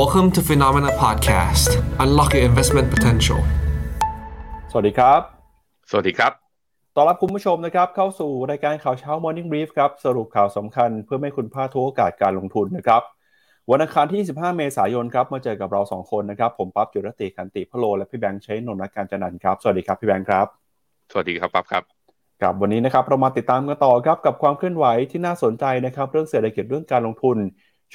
Welcome to Phenomena Podcast. Unlock your investment potential. สวัสดีครับ สวัสดีครับ ต้อนรับคุณผู้ชมนะครับ เข้าสู่รายการข่าวเช้า Morning Brief ครับ สรุปข่าวสำคัญเพื่อไม่ให้คุณพลาดทุกโอกาสการลงทุนนะครับ วันอังคารที่ 15 เมษายนครับ มาเจอกับเรา 2 คนนะครับ ผมปั๊บจุรติคันติพะโล และพี่แบงค์ใช้นนท์การจันนันท์ครับ สวัสดีครับพี่แบงค์ครับ สวัสดีครับปั๊บครับครับวันนี้นะครับเรามาติดตามกันต่อครับกับความเคลื่อนไหวที่น่าสนใจนะครับ เรื่องเศรษฐกิจเรื่องการลงทุน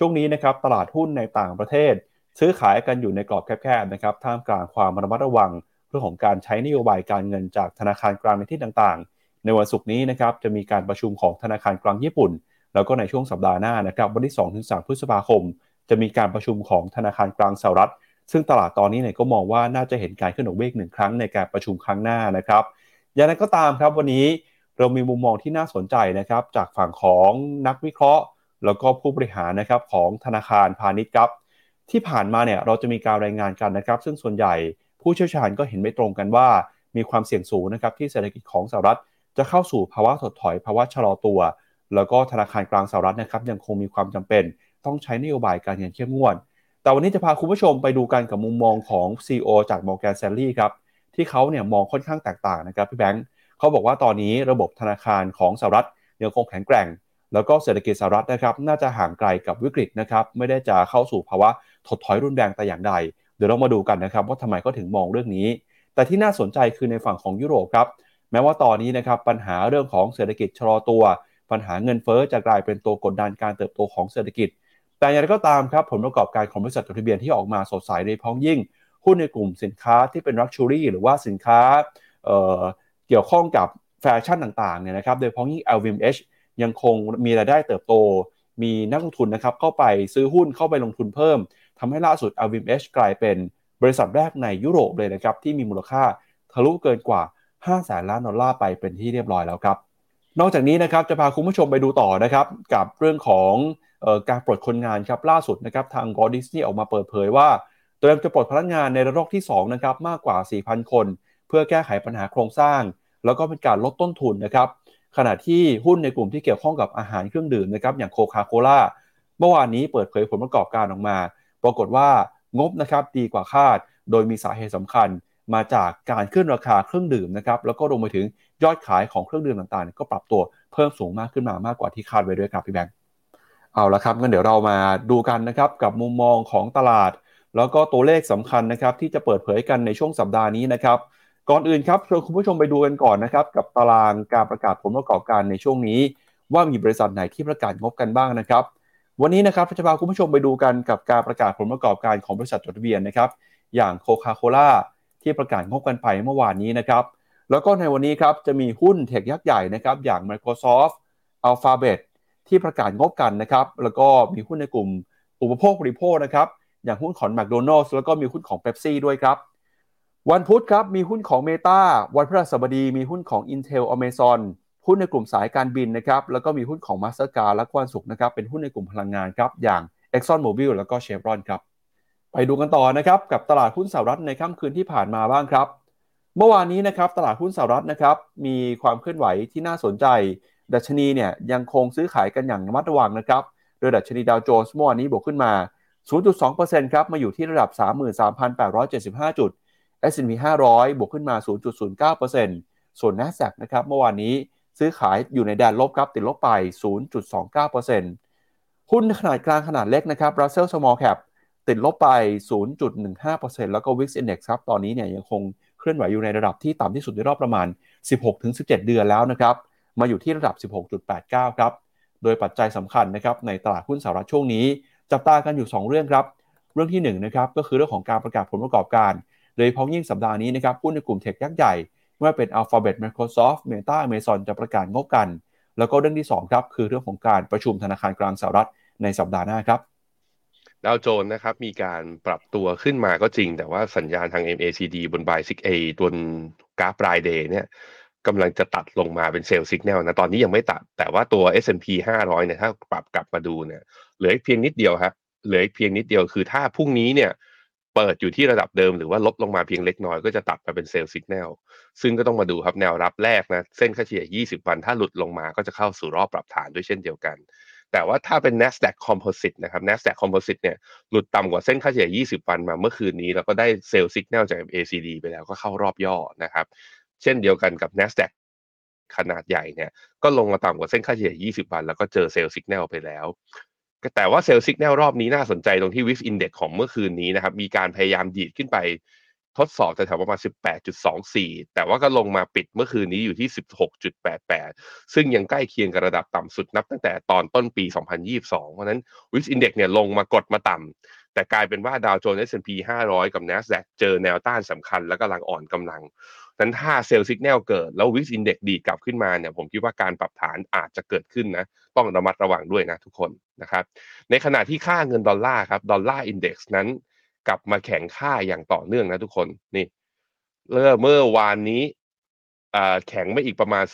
ช่วงนี้นะครับตลาดหุ้นในต่างประเทศ ซื้อขายกันอยู่ในกรอบแคบๆนะครับท่ามกลางความระมัดระวังเรื่องของการใช้นโยบายการเงินจากธนาคารกลางในที่ต่างๆ ในวันศุกร์นี้นะครับจะมีการประชุมของธนาคารกลางญี่ปุ่น แล้วก็ในช่วงสัปดาห์หน้านะครับวันที่ 2-3 พฤษภาคม จะมีการประชุมของธนาคารกลางสหรัฐ ซึ่งตลาดตอนนี้เนี่ยก็มองว่าน่าจะเห็นการขึ้นดอกเบี้ยอีกหนึ่งครั้งในการประชุมครั้งหน้านะครับอย่างไรก็ตามครับวันนี้เรามีมุมมองที่น่าสนใจนะครับจากฝั่งของนักวิเคราะห์ แล้วก็ผู้บริหารนะครับของธนาคารพาณิชย์ครับ ที่ผ่านมาเนี่ยเราจะมีการรายงานกันนะครับ ซึ่งส่วนใหญ่ผู้เชี่ยวชาญก็เห็นไม่ตรงกันว่า มีความเสี่ยงสูงนะครับที่เศรษฐกิจของสหรัฐจะเข้าสู่ภาวะถดถอยภาวะชะลอตัว แล้วก็ธนาคารกลางสหรัฐนะครับยังคงมีความจำเป็น ต้องใช้นโยบายการเงินเข้มงวด แต่วันนี้จะพาคุณผู้ชมไปดูกันกับมุมมองของ CEO จาก Morgan Stanley ครับที่เขาเนี่ยมองค่อนข้างแตกต่างนะครับพี่แบงค์เขาบอกว่าตอนนี้ระบบธนาคารของสหรัฐยังคงแข็งแกร่ง แล้วก็เศรษฐกิจสหรัฐนะครับน่าจะห่างไกลกับวิกฤตนะครับไม่ได้จะเข้าสู่ภาวะถดถอยรุนแรงแต่อย่างใด เดี๋ยวเรามาดูกันนะครับว่าทำไมเขาถึงมองเรื่องนี้ แต่ที่น่าสนใจคือในฝั่งของยุโรปครับแม้ว่าตอนนี้นะครับปัญหาเรื่องของเศรษฐกิจชะลอตัว ปัญหาเงินเฟ้อจะกลายเป็นตัวกดดันการเติบโตของเศรษฐกิจ แต่อย่างไรก็ตามครับผลประกอบการของบริษัทจดทะเบียนที่ออกมาสดใสโดยพ้องยิ่งหุ้นในกลุ่มสินค้าที่เป็น luxury หรือว่าสินค้าเเกี่ยวข้องกับแฟชั่นต่างๆเนี่ยนะครับโดยเฉพาะยิ่ง LVMH ยังคงมีรายได้เติบโต มีนักลงทุนนะครับเข้าไปซื้อหุ้นเข้าไปลงทุนเพิ่มทำให้ล่าสุด LVMH กลายเป็นบริษัทแรกในยุโรปเลยนะครับที่มีมูลค่าทะลุเกินกว่า 5 แสนล้านดอลลาร์ไปเป็นที่เรียบร้อยแล้วครับ นอกจากนี้นะครับจะพาคุณผู้ชมไปดูต่อนะครับกับเรื่องของออการปลดคนงานครับล่าสุดนะครับทางกอดิสนีย์ออกมาเปิดเผยว่าเตรียมจะปลดพนักงานในระลอกที่2นะครับมากกว่า 4,000 คน เพื่อแก้ไขปัญหาโครงสร้าง แล้วก็เป็นการลดต้นทุนนะครับ ขณะที่หุ้นในกลุ่มที่เกี่ยวข้องกับอาหารเครื่องดื่มนะครับอย่างโคคาโคล่าเมื่อวานนี้เปิดเผยผลประกอบการออกมา ปรากฏว่างบนะครับดีกว่าคาด โดยมีสาเหตุสำคัญ มาจากการขึ้นราคาเครื่องดื่มนะครับแล้วก็รวมไปถึงยอดขายของเครื่องดื่มต่างๆ ก็ปรับตัวเพิ่มสูงมากขึ้นมามากกว่าที่คาดไว้ด้วยครับพี่แบงค์เอาละครับงั้นเดี๋ยวเรามาดูกันนะครับกับมุมมองของตลาด แล้วก็ตัวเลขสำคัญนะครับที่จะเปิดเผยกันในช่วงสัปดาห์นี้นะครับ ก่อนอื่นครับชวนคุณผู้ชมไปดูกันก่อนนะครับกับตารางการประกาศผลประกอบการในช่วงนี้ ว่ามีบริษัทไหนที่ประกาศงบกันบ้างนะครับ วันนี้นะครับจะพาคุณผู้ชมไปดูกันกับการประกาศผลประกอบการของบริษัทจดทะเบียนนะครับอย่างโคคาโคล่าที่ประกาศงบกันไปเมื่อวานนี้นะครับแล้วก็ในวันนี้ครับจะมีหุ้นเทคยักษ์ใหญ่นะครับอย่าง Microsoft Alphabet ที่ประกาศงบกันนะครับแล้วก็มีหุ้นในกลุ่มอุปโภคบริโภคนะครับอย่างหุ้นของ McDonald's แล้วก็มีหุ้นของ Pepsi ด้วยครับ วันพุธครับมีหุ้นของ Meta วันพฤหัสบดีมีหุ้นของ Intel Amazon หุ้นในกลุ่มสายการบินนะครับแล้วก็มีหุ้นของ Mastercard และวันศุกร์นะครับเป็นหุ้นในกลุ่มพลังงานครับอย่าง Exxon Mobil แล้วก็ Chevron ครับไปดูกันต่อนะครับกับตลาดหุ้นสหรัฐในค่ำคืนที่ผ่านมาบ้างครับ เมื่อวานนี้นะครับตลาดหุ้นสหรัฐนะครับมีความเคลื่อนไหวที่น่าสนใจ ดัชนีเนี่ยยังคงซื้อขายกันอย่างระมัดระวังนะครับโดยดัชนีดาวโจนส์เมื่อวานนี้บวกขึ้นมา 0.2%ครับมาอยู่ที่ระดับ 33,875 จุด S&P 500 บวกขึ้นมา 0.09%ส่วน NASDAQ นะครับเมื่อวานนี้ซื้อขายอยู่ในแดนลบครับติดลบไป 0.29%หุ้นขนาดกลางขนาดเล็กนะครับ Russell Small Cap ติดลบไป 0.15%แล้วก็ Wix Index ครับ ตอนนี้เนี่ยยังคงเคลื่อนไหวอยู่ในระดับที่ต่ำที่สุดในรอบประมาณ 16-17 เดือนแล้วนะครับ มาอยู่ที่ระดับ 16.89 ครับ โดยปัจจัยสำคัญนะครับในตลาดหุ้นสหรัฐช่วงนี้ จับตากันอยู่ 2 เรื่องครับ เรื่องที่1นะครับก็คือเรื่องของการประกาศผลประกอบการ ดยเฉพาะยิ่งสัปดาห์นี้นะครับหุ้นในกลุ่มเทคยักษ์ใหญ่ไม่ว่าเป็น Alphabet Microsoft Meta Amazon จะประกาศงบกัน แล้วก็เรื่องที่2ครับคือเรื่องของการประชุมธนาคารกลางสหรัฐในสัปดาห์หน้าครับดาวโจนส์นะครับมีการปรับตัวขึ้นมาก็จริง แต่ว่าสัญญาณทาง MACD บน Buy 6A บนกราฟรายเดย์เนี่ยกำลังจะตัดลงมาเป็นเซลล์สัญญาณนะตอนนี้ยังไม่ตัด แต่ว่าตัว S&P 500เนี่ยถ้าปรับกลับมาดูเนี่ยเหลือเพียงนิดเดียวครับเหลือเพียงนิดเดียวคือถ้าพรุ่งนี้เนี่ย เปิดอยู่ที่ระดับเดิมหรือว่าลดลงมาเพียงเล็กน้อยก็จะตัดมาเป็นเซลล์สัญญาณซึ่งก็ต้องมาดูครับแนวรับแรกนะเส้นค่าเฉลี่ย 20 วัน ถ้าหลุดลงมาก็จะเข้าสู่รอบปรับฐานด้วยเช่นเดียวกัน แต่ว่าถ้าเป็น NASDAQ Composite นะครับ NASDAQ Composite เนี่ยหลุดต่ำกว่าเส้นค่าเฉลี่ย 20 วันมาเมื่อคืนนี้ แล้วก็ได้ sell สัญญาณจาก MACD ไปแล้วก็เข้ารอบย่อนะครับเช่นเดียวกันกับ NASDAQ ขนาดใหญ่เนี่ยก็ลงมาต่ำกว่าเส้นค่าเฉลี่ย 20 วัน แล้วก็เจอ sell สัญญาณไปแล้ว แต่ว่า sell signal รอบนี้น่าสนใจตรงที่ VIX Index ของเมื่อคืนนี้นะครับ มีการพยายามดีดขึ้นไปทดสอบแถวประมาณ 18.24 แต่ว่าก็ลงมาปิดเมื่อคืนนี้อยู่ที่ 16.88 ซึ่งยังใกล้เคียงกับระดับต่ำสุดนับตั้งแต่ตอนต้นปี 2022 เพราะนั้นวิสอินเด็กเนี่ยลงมากดมาต่ำ แต่กลายเป็นว่าดาวโจนส์ S&P 500 กับ NASDAQ เจอแนวต้านสำคัญและกำลังอ่อนกำลังนั้นถ้าเซลล์สัญญาณเกิดแล้ว Wix Index ดีดกลับขึ้นมาเนี่ยผมคิดว่าการปรับฐานอาจจะเกิดขึ้นนะ ต้องระมัดระวังด้วยนะทุกคนนะครับ ในขณะที่ค่าเงินดอลลาร์ครับดอลลาร์อินเด็กซ์นั้น กลับมาแข็งค่าอย่างต่อเนื่องนะทุกคนนี่เริ่มเมื่อวานนี้แข็งไม่อีกประมาณ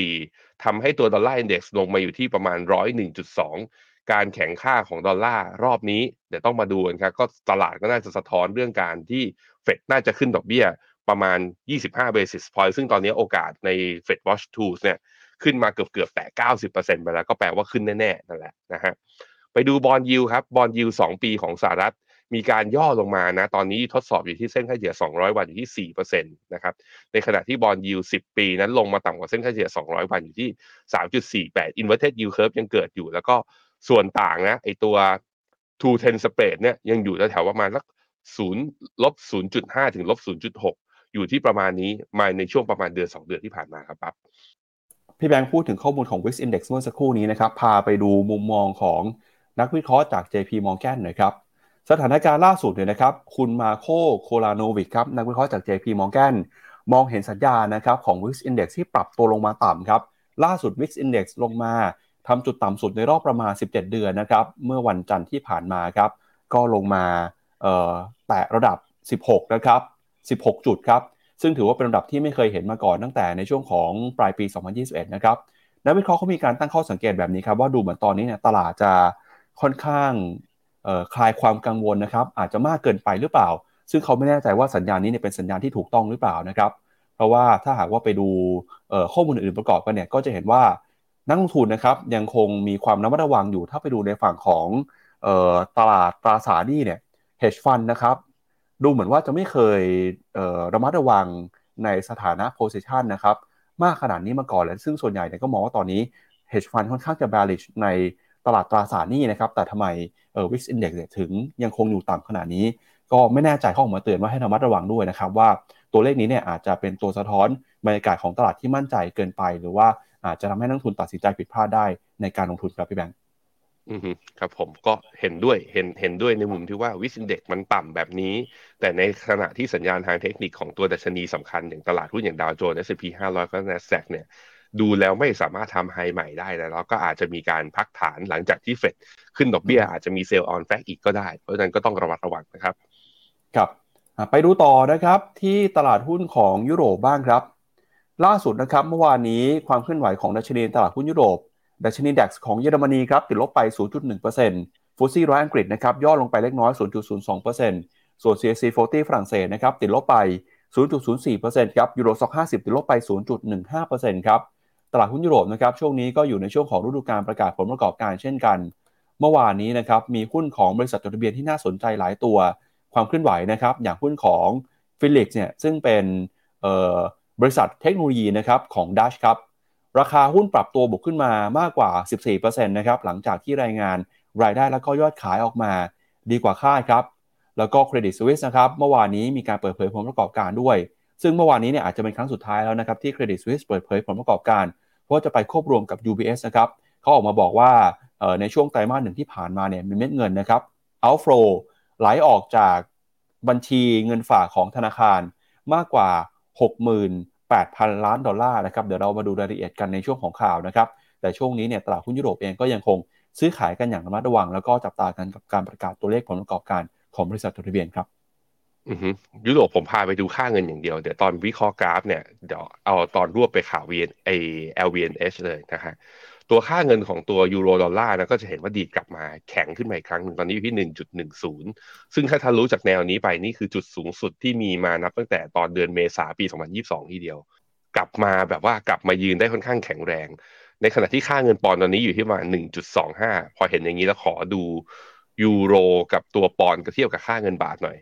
0.4ทำให้ตัวดอลลาร์อินเด็กซ์ลงมาอยู่ที่ประมาณ 101.2 การแข็งค่าของดอลลาร์รอบนี้เดี๋ยวต้องมาดูกันครับก็ตลาดก็น่าจะสะท้อนเรื่องการที่เฟดน่าจะขึ้นดอกเบี้ยประมาณ 25 basis point ซึ่งตอนนี้โอกาสใน Fed Watch Tools เนี่ยขึ้นมาเกือบเกือบแต่ 90%ไปแล้วก็แปลว่าขึ้นแน่ๆนั่นแหละนะฮะไปดูบอลยิวครับบอลยิว2ปีของสหรัฐมีการย่อลงมานะ ตอนนี้ทดสอบอยู่ที่เส้นค่าเฉลี่ย 200 วันอยู่ที่ 4%นะครับ ในขณะที่บอลยิว 10 ปีนั้นลงมาต่ำกว่าเส้นค่าเฉลี่ย 200 วันอยู่ที่ 3.48 inverted yield curve ยังเกิดอยู่ แล้วก็ ส่วนต่างนะไอตัว two ten spread เนี่ยยังอยู่แถวประมาณสัก0ลบ0.5ถึงลบ0.6อยู่ที่ประมาณนี้มาในช่วงประมาณเดือน2เดือนที่ผ่านมาครับปั๊บพี่แบงค์พูดถึงข้อมูลของ Wix Index เมื่อสักครู่นี้นะครับ พาไปดูมุมมองของนักวิเคราะห์จาก JP Morgan หน่อยครับ สถานการณ์ล่าสุดเนี่ยนะครับ คุณมาโคโคลาโนวิกครับ นักวิเคราะห์จาก JP Morgan มองเห็นสัญญาณนะครับของ Wix Index ที่ปรับตัวลงมาต่ำครับ ล่าสุด Wix Index ลงมา ทำจุดต่ำสุดในรอบประมาณ 17 เดือนนะครับ เมื่อวันจันทร์ที่ผ่านมาครับ ก็ลงมาแตะระดับ 16 นะครับ 16 จุดครับ ซึ่งถือว่าเป็นระดับที่ไม่เคยเห็นมาก่อนตั้งแต่ในช่วงของปลายปี 2021 นะครับ นักวิเคราะห์เขามีการตั้งข้อสังเกตแบบนี้ครับว่าดูเหมือนตอนนี้เนี่ยตลาดจะค่อนข้างคลายความกังวลนะครับ อาจจะมากเกินไปหรือเปล่า ซึ่งเขาไม่แน่ใจว่าสัญญาณนี้เนี่ยเป็นสัญญาณที่ถูกต้องหรือเปล่านะครับ เพราะว่าถ้าหากว่าไปดูข้อมูลอื่นประกอบกันเนี่ยก็จะเห็นว่า นักลงทุนนะครับยังคงมีความระมัดระวังอยู่ถ้าไปดูในฝั่งของตลาดตราสารหนี้เนี่ย hedge fund นะครับ ดูเหมือนว่าจะไม่เคยระมัดระวังในสถานะ position นะครับ มากขนาดนี้มาก่อนเลยซึ่งส่วนใหญ่เนี่ยก็มองว่าตอนนี้ hedge fund ค่อนข้างจะ bearish ในตลาดตราสารหนี้นะครับ แต่ทำไมเออวิกซ์อินเด็กซ์ถึงยังคงอยู่ต่ำขนาดนี้ ก็ไม่แน่ใจขาออมาเตือนว่าให้ระมัดระวังด้วยนะครับ ว่าตัวเลขนี้เนี่ยอาจจะเป็นตัวสะท้อนบรรยากาศของตลาดที่มั่นใจเกินไปหรือว่า อาจจะทำให้นักทุนตัดสินใจผิดพลาดได้ในการลงทุนครับพี่แบงค์อืมครับผมก็เห็นด้วยเห็นเห็นด้วยในมุมที่ว่าวิสินเด็กมันต่ำแบบนี้ แต่ในขณะที่สัญญาณทางเทคนิคของตัวดัชนีสำคัญอย่างตลาดหุ้นอย่างดาวโจนส์ S&P 500ก็ NASDAQ เนี่ยดูแล้วไม่สามารถทำ high ใหม่ได้แล้วก็อาจจะมีการพักฐานหลังจากที่เฟดขึ้นดอกเบี้ยอาจจะมี sell on fact อีกก็ได้ เพราะฉะนั้นก็ต้องระมัดระวังนะครับ ครับ ไปดูต่อนะครับที่ตลาดหุ้นของยุโรปบ้างครับ ล่าสุดนะครับเมื่อวานนี้ความเคลื่อนไหวของดัชนีตลาดหุ้นยุโรป ดัชนี DAX ของเยอรมนีครับติดลบไป 0.1% FTSE ร้อยอังกฤษนะครับย่อลงไปเล็กน้อย 0.02%ส่วน CAC 40 ฝรั่งเศสนะครับติดลบไป 0.04%ครับ Euro Stoxx 50 ติดลบไป 0.15%ครับตลาดหุ้นยุโรปนะครับช่วงนี้ก็อยู่ในช่วงของฤดูการประกาศผลประกอบการเช่นกัน เมื่อวานนี้นะครับมีหุ้นของบริษัทจดทะเบียนที่น่าสนใจหลายตัว ความเคลื่อนไหวนะครับอย่างหุ้นของฟิลิปส์เนี่ยซึ่งเป็นเอ่อ บริษัทเทคโนโลยีนะครับของดัชครับราคาหุ้นปรับตัวบวกขึ้นมามากกว่า 14%นะครับหลังจากที่รายงานรายได้แล้วก็ยอดขายออกมาดีกว่าคาดครับแล้วก็เครดิตสวิสนะครับเมื่อวานนี้มีการเปิดเผยผลประกอบการด้วย ซึ่งเมื่อวานนี้เนี่ยอาจจะเป็นครั้งสุดท้ายแล้วนะครับที่เครดิตสวิสเปิดเผยผลประกอบการ เพราะจะไปควบรวมกับ UBS นะครับเขาออกมาบอกว่าในช่วงไตรมาสหนึ่งที่ผ่านมาเนี่ยมีเม็ดเงินนะครับ outflow ไหลออกจากบัญชีเงินฝากของธนาคารมากกว่า 8,000 ล้านดอลลาร์นะครับเดี๋ยวเรามาดูรายละเอียดกันในช่วงของข่าวนะครับแต่ช่วงนี้เนี่ยตลาดหุ้นยุโรปเองก็ยังคงซื้อขายกันอย่างระมัดระวัง แล้วก็จับตากันกับการประกาศตัวเลขผลประกอบการของบริษัทจดทะเบียนครับยุโรปผมพาไปดูค่าเงินอย่างเดียว เดี๋ยวตอนวิเคราะห์กราฟเนี่ยเดี๋ยวเอาตอนรวบไปข่าว VN ไอ LVNH เลยนะฮะ ตัวค่าเงินของตัวยูโรดอลลาร์นะก็จะเห็นว่าดีดกลับมาแข็งขึ้นมาอีกครั้งหนึ่งตอนนี้อยู่ที่ 1.10 ซึ่งถ้าทะลุจากแนวนี้ไปนี่คือจุดสูงสุดที่มีมานับตั้งแต่ตอนเดือนเมษาปี 2022 ทีเดียว กลับมาแบบว่ากลับมายืนได้ค่อนข้างแข็งแรง ในขณะที่ค่าเงินปอนด์ตอนนี้อยู่ที่ประมาณ 1.25 พอเห็นอย่างนี้แล้วขอดูยูโรกับตัวปอนด์ก็เทียบกับค่าเงินบาทหน่อย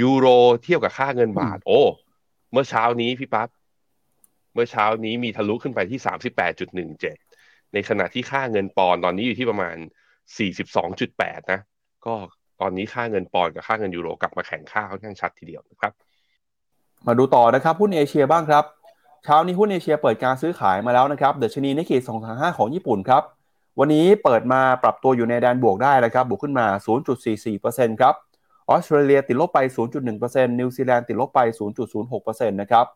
ยูโรเทียบกับค่าเงินบาท โอ้เมื่อเช้านี้พี่ปั๊บเมื่อเช้านี้มีทะลุขึ้นไปที่สามสิบแปดจุดหนึ่งเจ็ด ในขณะที่ค่าเงินปอนตอนนี้อยู่ที่ประมาณสี่สิบสองจุดแปดนะ ก็ตอนนี้ค่าเงินปอนด์กับค่าเงินยูโรกลับมาแข็งค่าค่อนข้างชัดทีเดียวนะครับ มาดูต่อนะครับหุ้นเอเชียบ้างครับเช้านี้หุ้นเอเชียเปิดการซื้อขายมาแล้วนะครับดัชนีนิกเกอิ 225 ของญี่ปุ่นครับวันนี้เปิดมาปรับตัวอยู่ในแดนบวกได้แล้วครับบวกขึ้นมา 0.44%ครับออสเตรเลียติดลบไป 0.1%นิวซีแลนด์ติดลบไป 0.06%นะครับ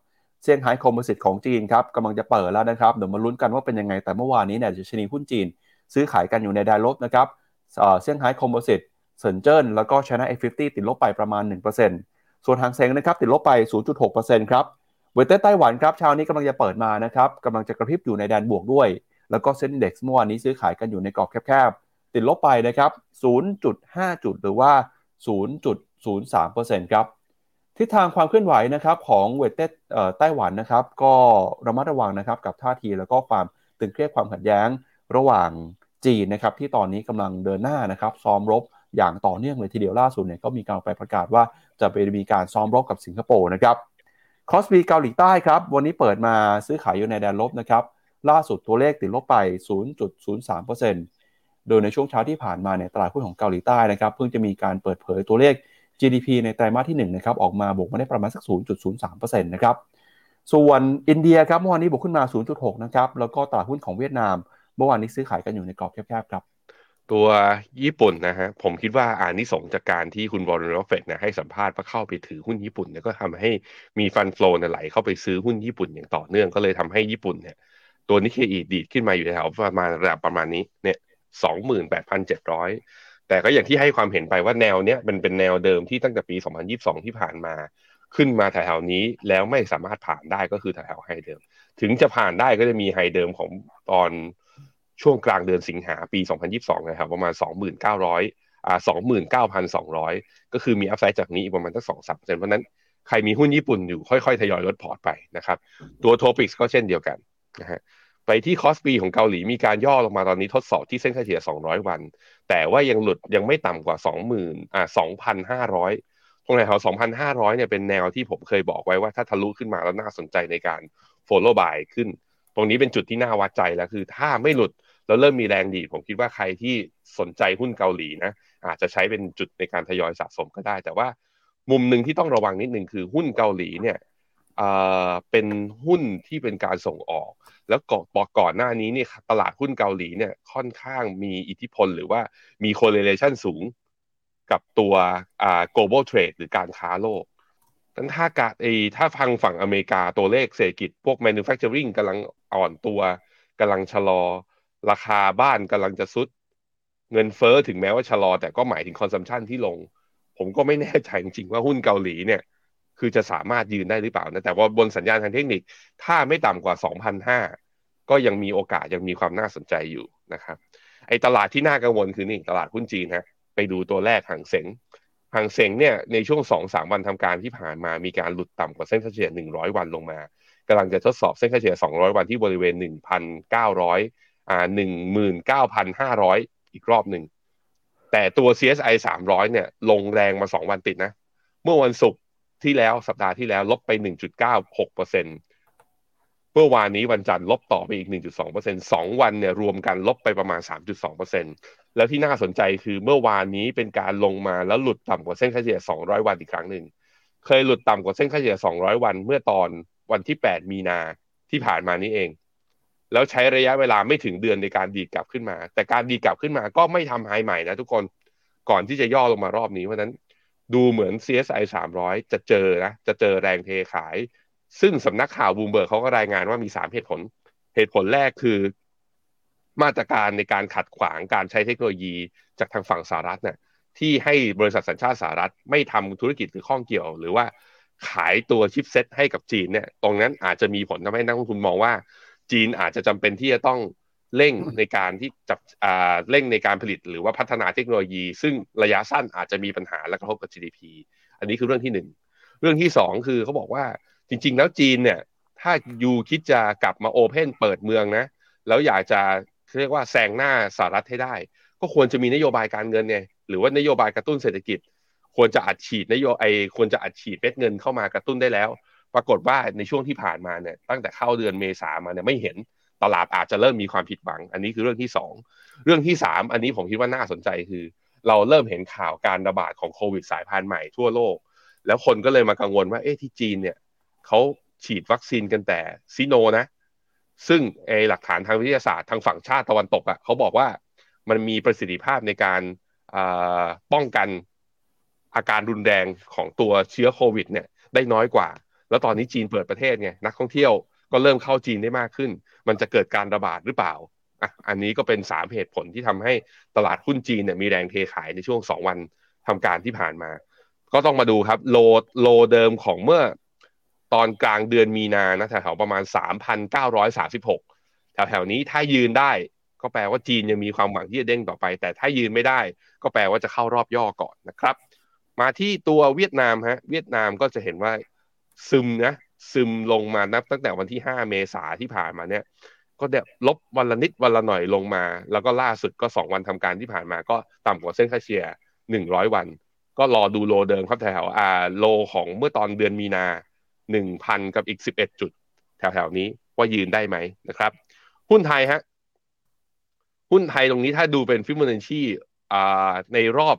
เซี่ยงไฮ้ Composite ของจีนครับกำลังจะเปิดแล้วนะครับ เดี๋ยวมาลุ้นกันว่าเป็นยังไง แต่เมื่อวานนี้เนี่ยดัชนีหุ้นจีน ซื้อขายกันอยู่ในแดนลบนะครับเซี่ยงไฮ้ Composite เซินเจิ้นแล้วก็ China A50 ติดลบไปประมาณ 1%ส่วนฮั่งเส็งนะครับติดลบไป 0.6%ครับ Weighted ไต้หวันครับเช้านี้กำลังจะเปิดมานะครับกำลังจะกระพริบอยู่ในแดนบวกด้วย แล้วก็ Sensex เมื่อวานนี้ซื้อขายกันอยู่ในกรอบแคบๆติดลบไปนะครับ 0.5 จุดหรือว่า 0.03%ครับ ทิศทางความเคลื่อนไหวนะครับของ Weighted ไต้หวันนะครับ ก็ระมัดระวังนะครับกับท่าทีแล้วก็ความตึงเครียดความขัดแย้งระหว่างจีนนะครับที่ตอนนี้กำลังเดินหน้านะครับซ้อมรบอย่างต่อเนื่องเลยทีเดียวล่าสุดเนี่ยก็มีการไปประกาศว่าจะไปมีการซ้อมรบกับสิงคโปร์นะครับคอสบีเกาหลีใต้ครับวันนี้เปิดมาซื้อขายอยู่ในแดนลบนะครับล่าสุดตัวเลขติดลบไป 0.03%โดยในช่วงเช้าที่ผ่านมาเนี่ยตลาดหุ้นของเกาหลีใต้นะครับเพิ่งจะมีการเปิดเผยตัวเลข GDP ในไตรมาสที่1นะครับออกมาบวกมาได้ประมาณสัก 0.03%นะครับส่วนอินเดียครับเมื่อวานนี้บวกขึ้นมา 0.6 นะครับ แล้วก็ตลาดหุ้นของเวียดนาม เมื่อวานนี้ซื้อขายกันอยู่ในกรอบแคบๆครับ ตัวญี่ปุ่นนะฮะผมคิดว่าอานิสงจากการที่คุณบอลล์เฟตเนี่ยให้สัมภาษณ์ว่าเข้าไปถือหุ้นญี่ปุ่นเนี่ยก็ทำให้มีฟันฟลูไหลเข้าไปซื้อหุ้นญี่ปุ่นอย่างต่อเนื่องก็เลยทำให้ญี่ปุ่นเนี่ยตัวนิเคอีดีดขึ้นมาอยู่แถวประมาณระดับประมาณนี้เนี่ยสองหมื่นแปดพันเจ็ดร้อย แต่ก็อย่างที่ให้ความเห็นไปว่าแนวเนี้ยมันเป็นแนวเดิมที่ตั้งแต่ปี 2022 ที่ผ่านมาขึ้นมาแถวๆนี้แล้วไม่สามารถผ่านได้ก็คือแถวๆ high เดิม ถึงจะผ่านได้ก็จะมี high เดิมของตอนช่วงกลางเดือนสิงหาปี 2022 นะครับ ประมาณ 2,900อ่า29,200 ก็คือมี upside จากนี้ประมาณสัก2-3%เพราะนั้นใครมีหุ้นญี่ปุ่นอยู่ค่อยๆ ทยอยลดพอร์ตไปนะครับ ตัว Topix ก็เช่นเดียวกันนะฮะ ไปที่คอสปีของเกาหลีมีการย่อลงมาตอนนี้ทดสอบที่เส้นค่าเฉลี่ย 200 วัน แต่ว่ายังหลุดยังไม่ต่ำกว่า 20,000อ่า2,500 ตรงไหนแถว2,500เนี่ยเป็นแนวที่ผมเคยบอกไว้ว่าถ้าทะลุขึ้นมาแล้วน่าสนใจในการ follow buy ขึ้น ตรงนี้เป็นจุดที่น่าวัดใจแล้วคือ ถ้าไม่หลุดแล้วเริ่มมีแรงดีผมคิดว่าใครที่สนใจหุ้นเกาหลีนะอาจจะใช้เป็นจุดในการทยอยสะสมก็ได้ แต่ว่ามุมหนึ่งที่ต้องระวังนิดหนึ่งคือหุ้นเกาหลีเนี่ยเป็นหุ้นที่เป็นการส่งออก แล้วก่อนก่อนหน้านี้เนี่ยตลาดหุ้นเกาหลีเนี่ยค่อนข้างมีอิทธิพลหรือว่ามี correlation สูงกับตัวอ่า global trade หรือการค้าโลกดังถ้ากาไอถ้าฟังฝั่งอเมริกาตัวเลขเศรษฐกิจพวก manufacturing กำลังอ่อนตัวกำลังชะลอ ราคาบ้านกำลังจะซุด เงินเฟอ้อถึงแม้ว่าชะลอ แต่ก็หมายถึง consumption ที่ลง ผมก็ไม่แน่ใจจริงๆว่าหุ้นเกาหลีเนี่ย คือจะสามารถยืนได้หรือเปล่านะแต่ว่าบนสัญญาณทางเทคนิค ถ้าไม่ต่ำกว่า2,005ก็ยังมีโอกาสยังมีความน่าสนใจอยู่นะครับ ไอ้ตลาดที่น่ากังวลคือนี่ตลาดหุ้นจีนฮะไปดูตัวแรกหางเสงหางเสงเนี่ยในช่วง 2-3 วันทำการที่ผ่านมามีการหลุดต่ำกว่าเส้นค่าเฉลี่ย 100 วันลงมากำลังจะทดสอบเส้นค่าเฉลี่ย 200 วันที่บริเวณ 1,900 อ่า 19,500 อีกรอบหนึ่ง แต่ตัว CSI 300 เนี่ย ลงแรงมา 2 วันติดนะ เมื่อวันศุกร์ ที่แล้วสัปดาห์ที่แล้วลบไป 1.96เปอร์เซ็นเมื่อวานนี้วันจันทร์ลบต่อไปอีก 1.2เปอร์เซ็นสองวันเนี่ยรวมกันลบไปประมาณ 3.2เปอร์เซ็นแล้วที่น่าสนใจคือเมื่อวานนี้เป็นการลงมาแล้วหลุดต่ำกว่าเส้นค่าเฉลี่ย 200 วันอีกครั้งหนึ่ง เคยหลุดต่ำกว่าเส้นค่าเฉลี่ย 200 วัน เมื่อตอนวันที่ 8 มีนาที่ผ่านมานี้เอง แล้วใช้ระยะเวลาไม่ถึงเดือนในการดีดกลับขึ้นมา แต่การดีดกลับขึ้นมาก็ไม่ทำ high ใหม่นะทุกคนก่อนที่จะย่อลงมารอบนี้เพราะนั้น ดูเหมือน CSI 300 จะเจอนะ จะเจอแรงเทขาย ซึ่งสำนักข่าวบลูมเบิร์กเขาก็รายงานว่ามี3เหตุผล เหตุผลแรกคือ มาตรการในการขัดขวางการใช้เทคโนโลยีจากทางฝั่งสหรัฐเนี่ยที่ให้บริษัทสัญชาติสหรัฐไม่ทำธุรกิจหรือข้องเกี่ยว หรือว่าขายตัว chipset ให้กับจีนเนี่ย ตรงนั้นอาจจะมีผลทำให้นักลงทุนมองว่า จีนอาจจะจำเป็นที่จะต้อง เร่งในการที่จับเร่งในการผลิตหรือว่าพัฒนาเทคโนโลยี ซึ่งระยะสั้นอาจจะมีปัญหาและกระทบกับ GDP อันนี้คือเรื่องที่หนึ่งเรื่องที่สองคือเขาบอกว่าจริง ๆ แล้วจีนเนี่ยถ้ายูคิดจะกลับมาโอเพนเปิดเมืองนะ แล้วอยากจะเรียกว่าแซงหน้าสหรัฐให้ได้ ก็ควรจะมีนโยบายการเงินไงหรือว่านโยบายกระตุ้นเศรษฐกิจ ควรจะอัดฉีดนโยบายควรจะอัดฉีดเม็ดเงินเข้ามากระตุ้นได้แล้ว ปรากฏว่าในช่วงที่ผ่านมาเนี่ยตั้งแต่เข้าเดือนเมษามาเนี่ยไม่เห็น ตลาดอาจจะเริ่มมีความผิดหวัง อันนี้คือเรื่องที่สองเรื่องที่สามอันนี้ผมคิดว่าน่าสนใจคือ เราเริ่มเห็นข่าวการระบาดของโควิดสายพันธุ์ใหม่ทั่วโลก แล้วคนก็เลยมากังวลว่าเอ๊ะที่จีนเนี่ยเขาฉีดวัคซีนกันแต่ซิโนนะ ซึ่งไอหลักฐานทางวิทยาศาสตร์ทางฝั่งชาติตะวันตกอะ่ะเขาบอกว่ามันมีประสิทธิภาพในการป้องกันอาการรุนแรงของตัวเชื้อโควิดเนี่ยได้น้อยกว่า แล้วตอนนี้จีนเปิดประเทศไงนักท่องเที่ยว ก็เริ่มเข้าจีนได้มากขึ้น มันจะเกิดการระบาดหรือเปล่าอะอันนี้ก็เป็นสามเหตุผลที่ทำให้ตลาดหุ้นจีนเนี่ยมีแรงเทขายในช่วงสองวันทำการที่ผ่านมา ก็ต้องมาดูครับโลโลเดิมของเมื่อตอนกลางเดือนมีนานะแถวๆประมาณ 3,936 แถวๆนี้ถ้ายืนได้ก็แปลว่าจีนยังมีความหวังที่จะเด้งต่อไป แต่ถ้ายืนไม่ได้ ก็แปลว่าจะเข้ารอบย่อก่อนนะครับ มาที่ตัวเวียดนามฮะเวียดนามก็จะเห็นว่าซึมนะ ซึมลงมานับตั้งแต่วันที่ 5 เมษาที่ผ่านมาเนี่ย ก็เดลบวันละนิดวันละหน่อยลงมา แล้วก็ล่าสุดก็ 2 วันทำการที่ผ่านมาก็ต่ำกว่าเส้นค่าเฉลี่ย 100 วัน ก็รอดูโลเดิมครับแถวอ่าโลของเมื่อตอนเดือนมีนา 1,000 กับอีก 11 จุด แถวๆนี้ว่ายืนได้ไหมนะครับ หุ้นไทยฮะหุ้นไทยตรงนี้ถ้าดูเป็นฟิโบนัชชีอ่าในรอบ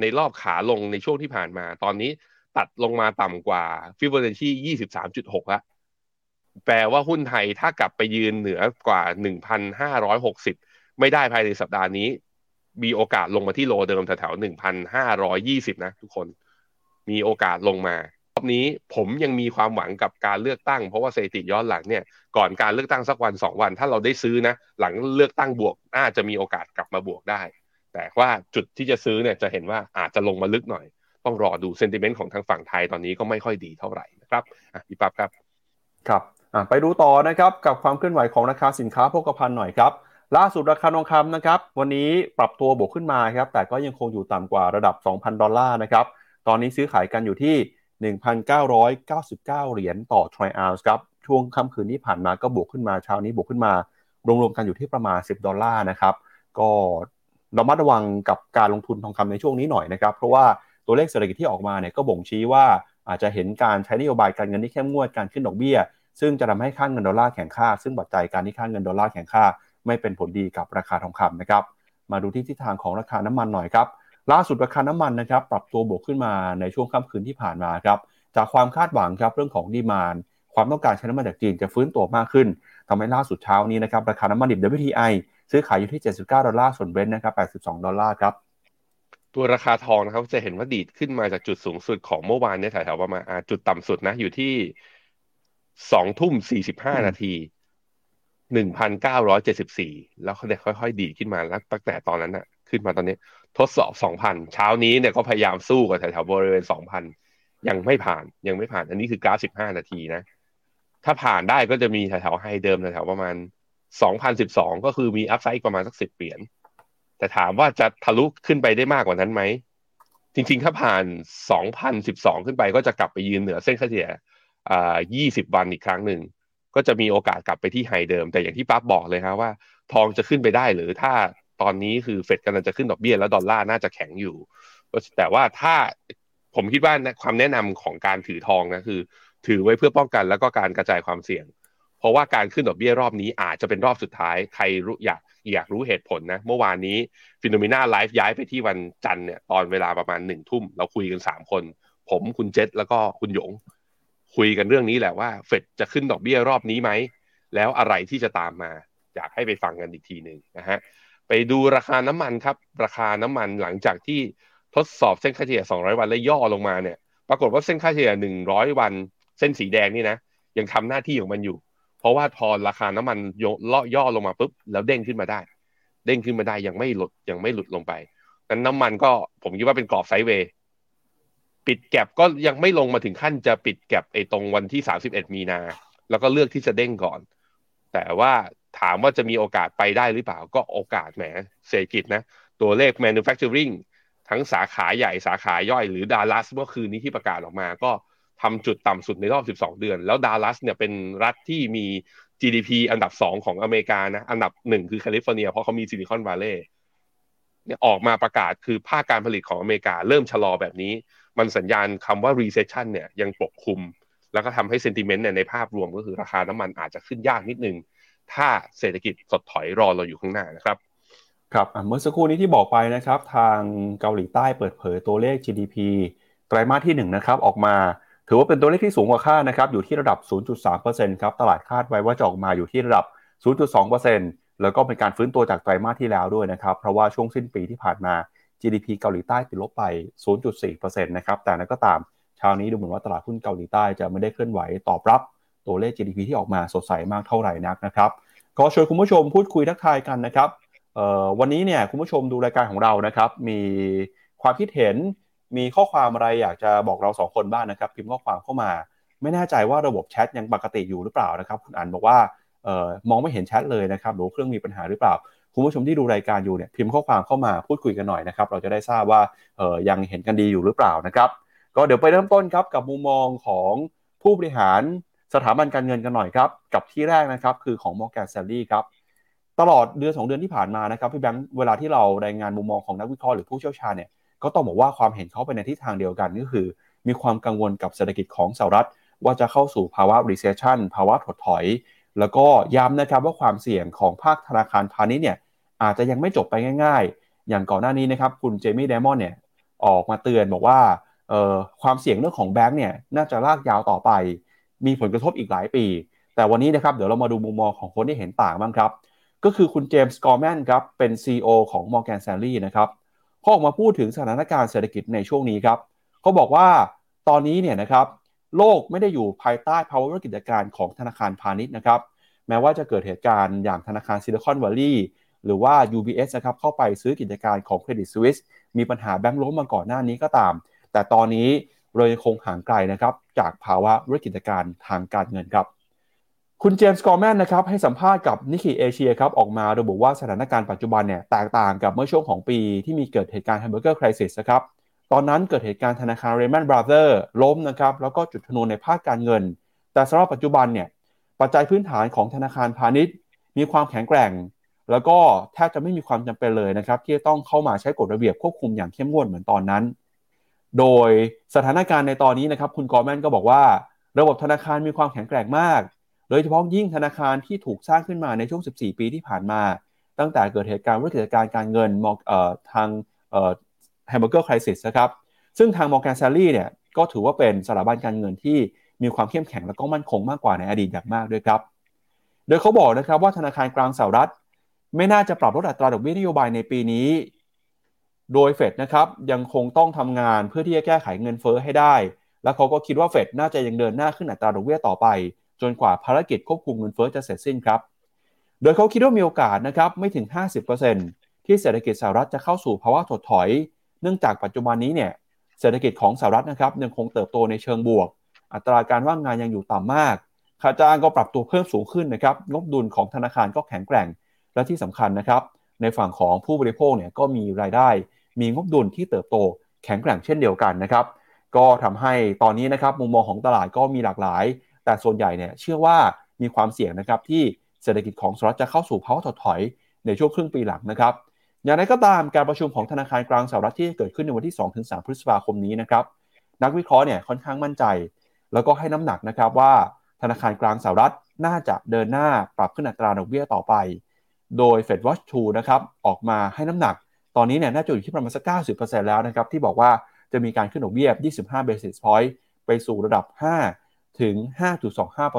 ในรอบขาลงในช่วงที่ผ่านมา ตอนนี้ ตัดลงมาต่ำกว่าฟิโบนัชชี 23.6ละแปลว่าหุ้นไทยถ้ากลับไปยืนเหนือกว่า 1,560 ไม่ได้ภายในสัปดาห์นี้ มีโอกาสลงมาที่ low เดิมแถวๆ1,520 นะทุกคน มีโอกาสลงมารอบนี้ผมยังมีความหวังกับการเลือกตั้ง เพราะว่าสถิติย้อนหลังเนี่ยก่อนการเลือกตั้งสักวันสองวัน ถ้าเราได้ซื้อนะ หลังเลือกตั้งบวกน่าจะมีโอกาสกลับมาบวกได้ แต่ว่าจุดที่จะซื้อเนี่ยจะเห็นว่าอาจจะลงมาลึกหน่อย ต้องรอดูเซนติเมนต์ของทางฝั่งไทยตอนนี้ก็ไม่ค่อยดีเท่าไหร่นะครับพี่ปั๊บครับครับไปดูต่อนะครับกับความเคลื่อนไหวของราคาสินค้าโภคภัณฑ์หน่อยครับล่าสุดราคาทองคำนะครับวันนี้ปรับตัวบวกขึ้นมาครับแต่ก็ยังคงอยู่ต่ำกว่าระดับ 2,000 ดอลลาร์นะครับตอนนี้ซื้อขายกันอยู่ที่ 1,999 เหรียญต่อทรอยออนซ์ครับช่วงค่ำคืนที่ผ่านมาก็บวกขึ้นมาเช้านี้บวกขึ้นมารวมๆกันอยู่ที่ประมาณ 10 ดอลลาร์นะครับก็ระมัดระวังกับการลงทุนทองคำในช่วงนี้หน่อยนะครับเพราะว่า ตัวเลขเศรษฐกิจที่ออกมาเนี่ยก็บ่งชี้ว่าอาจจะเห็นการใช้นโยบายการเงินที่เข้มงวดการขึ้นดอกเบี้ย ซึ่งจะทำให้ค่าเงินดอลลาร์แข็งค่า ซึ่งปัจจัยการที่ค่าเงินดอลลาร์แข็งค่า ไม่เป็นผลดีกับราคาทองคำนะครับมาดูที่ทิศทางของราคาน้ำมันหน่อยครับล่าสุดราคาน้ำมันนะครับปรับตัวบวกขึ้นมาในช่วงค่ำคืนที่ผ่านมาครับจากความคาดหวังครับเรื่องของ demand ความต้องการใช้น้ำมันจากจีนจะฟื้นตัวมากขึ้นทำให้ล่าสุดเช้านี้นะครับราคาน้ำมันดิบ WTI ซื้อขายอยู่ที่ 79 ดอลลาร์ส่วนเบรนท์นะครับ82 ดอลลาร์ครับ ตัวราคาทองนะครับ จะเห็นว่าดีดขึ้นมาจากจุดสูงสุดของเมื่อวานเนี่ยแถวๆประมาณจุดต่ำสุดนะ อยู่ที่สองทุ่มสี่สิบห้านาทีหนึ่งพันเก้าร้อยเจ็ดสิบสี่แล้วเขาเนี่ยค่อยๆ ดีขึ้นมาแล้วตั้งแต่ตอนนั้นน่ะขึ้นมาตอนนี้ ทดสอบสองพันเช้านี้เนี่ยก็พยายามสู้กับแถวๆบริเวณสองพันยังไม่ผ่านยังไม่ผ่าน อันนี้คือกราฟสิบห้านาทีนะ ถ้าผ่านได้ก็จะมีแถวๆไฮเดิมแถวๆประมาณสองพันสิบสองก็คือมีอัพไซด์ประมาณสักสิบเหรียญ แต่ถามว่าจะทะลุขึ้นไปได้มากกว่านั้นไหม จริงๆ ถ้าผ่านสองพันสิบสองขึ้นไปก็จะกลับไปยืนเหนือเส้นเฉลี่ยอ่า20 วันอีกครั้งหนึ่ง ก็จะมีโอกาสกลับไปที่ high เดิม แต่อย่างที่ปั๊บบอกเลยครับว่า ทองจะขึ้นไปได้หรือถ้าตอนนี้คือเฟดกำลังจะขึ้นดอกเบี้ยแล้วดอลลาร์น่าจะแข็งอยู่ แต่ว่าถ้าผมคิดว่าความแนะนำของการถือทองนะคือ ถือไว้เพื่อป้องกันแล้วก็การกระจายความเสี่ยง เพราะว่าการขึ้นดอกเบี้ยรอบนี้อาจจะเป็นรอบสุดท้ายใครรู้อยากอยากรู้เหตุผลนะ เมื่อวานนี้ Finnomena Live ย้ายไปที่วันจันทร์เนี่ยตอนเวลาประมาณหนึ่งทุ่ม เราคุยกันสามคน ผมคุณเจษแล้วก็คุณหยง คุยกันเรื่องนี้แหละว่าเฟดจะขึ้นดอกเบี้ยรอบนี้ไหม แล้วอะไรที่จะตามมา อยากให้ไปฟังกันอีกทีหนึ่งนะฮะไปดูราคาน้ำมันครับ ราคาน้ำมันหลังจากที่ทดสอบเส้นค่าเฉลี่ย 200 วันแล้วย่อลงมาเนี่ย ปรากฏว่าเส้นค่าเฉลี่ย 100 วัน เส้นสีแดงนี่นะ ยังทำหน้าที่ของมันอยู่ เพราะว่าพอราคาน้ำมันย่อย่อลงมาปุ๊บแล้วเด้งขึ้นมาได้ เด้งขึ้นมาได้ยังไม่หลุดยังไม่หลุดลงไปนั้นน้ำมันก็ผมคิดว่าเป็นกรอบ sideways ปิด gap ก็ยังไม่ลงมาถึงขั้นจะปิด gap ไอ้ตรงวันที่สามสิบเอ็ดมีนา แล้วก็เลือกที่จะเด้งก่อน แต่ว่าถามว่าจะมีโอกาสไปได้หรือเปล่าก็โอกาสแหมเศรษฐกิจนะ ตัวเลข manufacturing ทั้งสาขาใหญ่สาขาย่อยหรือดาลัสเมื่อคืนนี้ที่ประกาศออกมาก็ ทำจุดต่ำสุดในรอบ 12 เดือน แล้วดาลัสเนี่ยเป็นรัฐที่มี GDP อันดับสองของอเมริกานะ อันดับหนึ่งคือแคลิฟอร์เนีย เพราะเขามี Silicon Valleyเนี่ยออกมาประกาศคือภาคการผลิตของอเมริกา เริ่มชะลอแบบนี้ มันสัญญาณคำว่า recession เนี่ยยังปกคลุม แล้วก็ทำให้ sentiment เนี่ยในภาพรวมก็คือราคาน้ำมันอาจจะขึ้นยากนิดนึง ถ้าเศรษฐกิจสดถอยรอเราอยู่ข้างหน้านะครับครับเมื่อสักครู่นี้ที่บอกไปนะครับ ทางเกาหลีใต้เปิดเผยตัวเลข GDP ไตรมาสที่1นะครับออกมา ถือว่าเป็นตัวเลขที่สูงกว่าคาดนะครับ อยู่ที่ระดับ 0.3%ครับ ตลาดคาดไว้ว่าจะออกมาอยู่ที่ระดับ 0.2%แล้วก็เป็นการฟื้นตัวจากไตรมาสที่แล้วด้วยนะครับ เพราะว่าช่วงสิ้นปีที่ผ่านมา GDP เกาหลีใต้ติดลบไป 0.4%นะครับ แต่นั้นก็ตามเช้านี้ดูเหมือนว่าตลาดหุ้นเกาหลีใต้จะไม่ได้เคลื่อนไหวตอบรับตัวเลข GDP ที่ออกมาสดใสมากเท่าไหร่นักนะครับ ก็ชวนคุณผู้ชมพูดคุยทักทายกันนะครับวันนี้เนี่ยคุณผู้ชมดูรายการของเรานะครับ มีความคิดเห็น มีข้อความอะไรอยากจะบอกเราสองคนบ้างนะครับ พิมพ์ข้อความเข้ามา ไม่แน่ใจว่าระบบแชทยังปกติอยู่หรือเปล่านะครับ คุณอันบอกว่าออมองไม่เห็นแชทเลยนะครับหรือเครื่องมีปัญหาหรือเปล่า คุณผู้ชมที่ดูรายการอยู่เนี่ยพิมพ์ข้อความเข้ามาพูดคุยกันหน่อยนะครับ เราจะได้ทราบว่ายังเห็นกันดีอยู่หรือเปล่านะครับ ก็เดี๋ยวไปเริ่มต้นครับกับมุมมองของผู้บริหารสถาบันการเงินกันหน่อยครับ กับที่แรกนะครับคือของ Morgan Stanley ครับตลอดเดือนสองเดือนที่ผ่านมานะครับพี่แบงค์เวลาที่เรารายงานมุมมองของนักวิเคราะห์หรือผู้เชี่ยวชาญเนี่ย ก็ต้องบอกว่าความเห็นเขาไปในทิศทางเดียวกันก็คือ มีความกังวลกับเศรษฐกิจของสหรัฐ ว่าจะเข้าสู่ภาวะ recession ภาวะถดถอย แล้วก็ย้ำนะครับว่าความเสี่ยงของภาคธนาคารพาณิชย์เนี่ยอาจจะยังไม่จบไปง่าย ๆ อย่างก่อนหน้านี้นะครับคุณเจมี่เดมอนเนี่ยออกมาเตือนบอกว่าความเสี่ยงเรื่องของแบงก์เนี่ยน่าจะลากยาวต่อไป มีผลกระทบอีกหลายปี แต่วันนี้นะครับเดี๋ยวเรามาดูมุมมองของคนที่เห็นต่างบ้างครับ ก็คือคุณเจมส์กอร์แมนครับเป็น CEO ของ Morgan Stanley นะครับ เขาออกมาพูดถึงสถานการณ์เศรษฐกิจในช่วงนี้ครับเขาบอกว่าตอนนี้เนี่ยนะครับโลกไม่ได้อยู่ภายใต้ภาวะวิกฤตการณ์ของธนาคารพาณิชย์นะครับแม้ว่าจะเกิดเหตุการณ์อย่างธนาคาร Silicon Valley หรือว่า UBS นะครับเข้าไปซื้อกิจการของ Credit Suisse มีปัญหาแบงก์ล้มมาก่อนหน้านี้ก็ตาม แต่ตอนนี้เรายังคงห่างไกลนะครับจากภาวะวิกฤตการณ์ทางการเงินครับ คุณเจมส์กอร์แมนนะครับให้สัมภาษณ์กับ Nikkei Asia ครับออกมาระบุว่าสถานการณ์ปัจจุบันเนี่ยแตกต่างกับเมื่อช่วงของปีที่มีเกิดเหตุการณ์ hamburger crisis นะครับตอนนั้นเกิดเหตุการณ์ธนาคาร Lehman Brothers ล้มนะครับแล้วก็จุดชนวนในภาคการเงิน แต่สำหรับปัจจุบันเนี่ยปัจจัยพื้นฐานของธนาคารพาณิชย์ มีความแข็งแกร่ง แล้วก็แทบจะไม่มีความจำเป็นเลยนะครับที่จะต้องเข้ามาใช้กฎระเบียบควบคุมอย่างเข้มงวดเหมือนตอนนั้น โดยสถานการณ์ในตอนนี้นะครับคุณกอร์แมนก็บอกว่า ระบบธนาคารมีความแข็งแกร่งมาก โดยเฉพาะยิ่งธนาคารที่ถูกสร้างขึ้นมาในช่วง 14 ปีที่ผ่านมา ตั้งแต่เกิดเหตุการณ์วิกฤตการณ์การเงินมองทาง hamburger crisis นะครับ ซึ่งทาง Morgan Stanley เนี่ยก็ถือว่าเป็นสถาบันการเงินที่มีความเข้มแข็งและก็มั่นคงมากกว่าในอดีตอย่างมากด้วยครับ โดยเขาบอกนะครับว่าธนาคารกลางสหรัฐ ไม่น่าจะปรับลดอัตราดอกเบี้ยนโยบายในปีนี้ โดยเฟดนะครับยังคงต้องทำงานเพื่อที่จะแก้ไขเงินเฟ้อให้ได้ และเขาก็คิดว่าเฟดน่าจะยังเดินหน้าขึ้นอัตราดอกเบี้ยต่อไป จนกว่าภารกิจควบคุมเงินเฟ้อจะเสร็จสิ้นครับ โดยเขาคิดว่ามีโอกาสนะครับไม่ถึง 50%ที่เศรษฐกิจสหรัฐจะเข้าสู่ภาวะถดถอย เนื่องจากปัจจุบันนี้เนี่ยเศรษฐกิจของสหรัฐนะครับยังคงเติบโตในเชิงบวก อัตราการว่างงานยังอยู่ต่ำมากค่าจ้างก็ปรับตัวเพิ่มสูงขึ้นนะครับงบดุลของธนาคารก็แข็งแกร่ง และที่สำคัญนะครับในฝั่งของผู้บริโภคเนี่ยก็มีรายได้ มีงบดุลที่เติบโตแข็งแกร่งเช่นเดียวกันนะครับ ก็ทำให้ตอนนี้นะครับมุมมองของตลาดก็มีหลากหลาย แต่ส่วนใหญ่เนี่ยเชื่อว่ามีความเสี่ยงนะครับที่เศรษฐกิจของสหรัฐจะเข้าสู่ภาวะถดถอยในช่วงครึ่งปีหลังนะครับ อย่างไรก็ตามการประชุมของธนาคารกลางสหรัฐที่เกิดขึ้นในวันที่ 2-3 พฤษภาคมนี้นะครับ นักวิเคราะห์เนี่ยค่อนข้างมั่นใจ แล้วก็ให้น้ำหนักนะครับว่าธนาคารกลางสหรัฐน่าจะเดินหน้าปรับขึ้นอัตราดอกเบี้ยต่อไป โดย Fed Watch 2นะครับออกมาให้น้ำหนัก ตอนนี้เนี่ยน่าจะอยู่ที่ประมาณสัก 90%แล้วนะครับที่บอกว่าจะมีการขึ้นดอกเบี้ย 25 basis point ไปสู่ระดับ 5 ถึง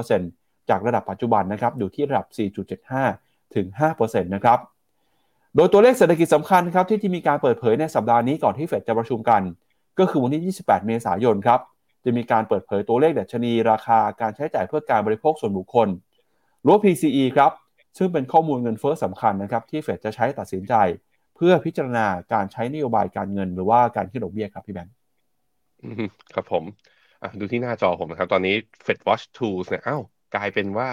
5.25%จากระดับปัจจุบันนะครับอยู่ที่ระดับ 4.75 ถึง 5%นะครับโดยตัวเลขเศรษฐกิจสำคัญครับที่ที่มีการเปิดเผยในสัปดาห์นี้ก่อนที่เฟดจะประชุมกัน ก็คือวันที่ 28 เมษายนครับจะมีการเปิดเผยตัวเลขดัชนีราคาการใช้จ่ายเพื่อการบริโภคส่วนบุคคลหรือ PCE ครับซึ่งเป็นข้อมูลเงินเฟ้อสำคัญนะครับที่เฟดจะใช้ตัดสินใจ เพื่อพิจารณาการใช้นโยบายการเงิน หรือว่าการขึ้นดอกเบี้ยครับพี่แบงค์ครับผม ดูที่หน้าจอผมนะครับ ตอนนี้ Fed Watch Tools เนี่ยอ้าวกลายเป็นว่า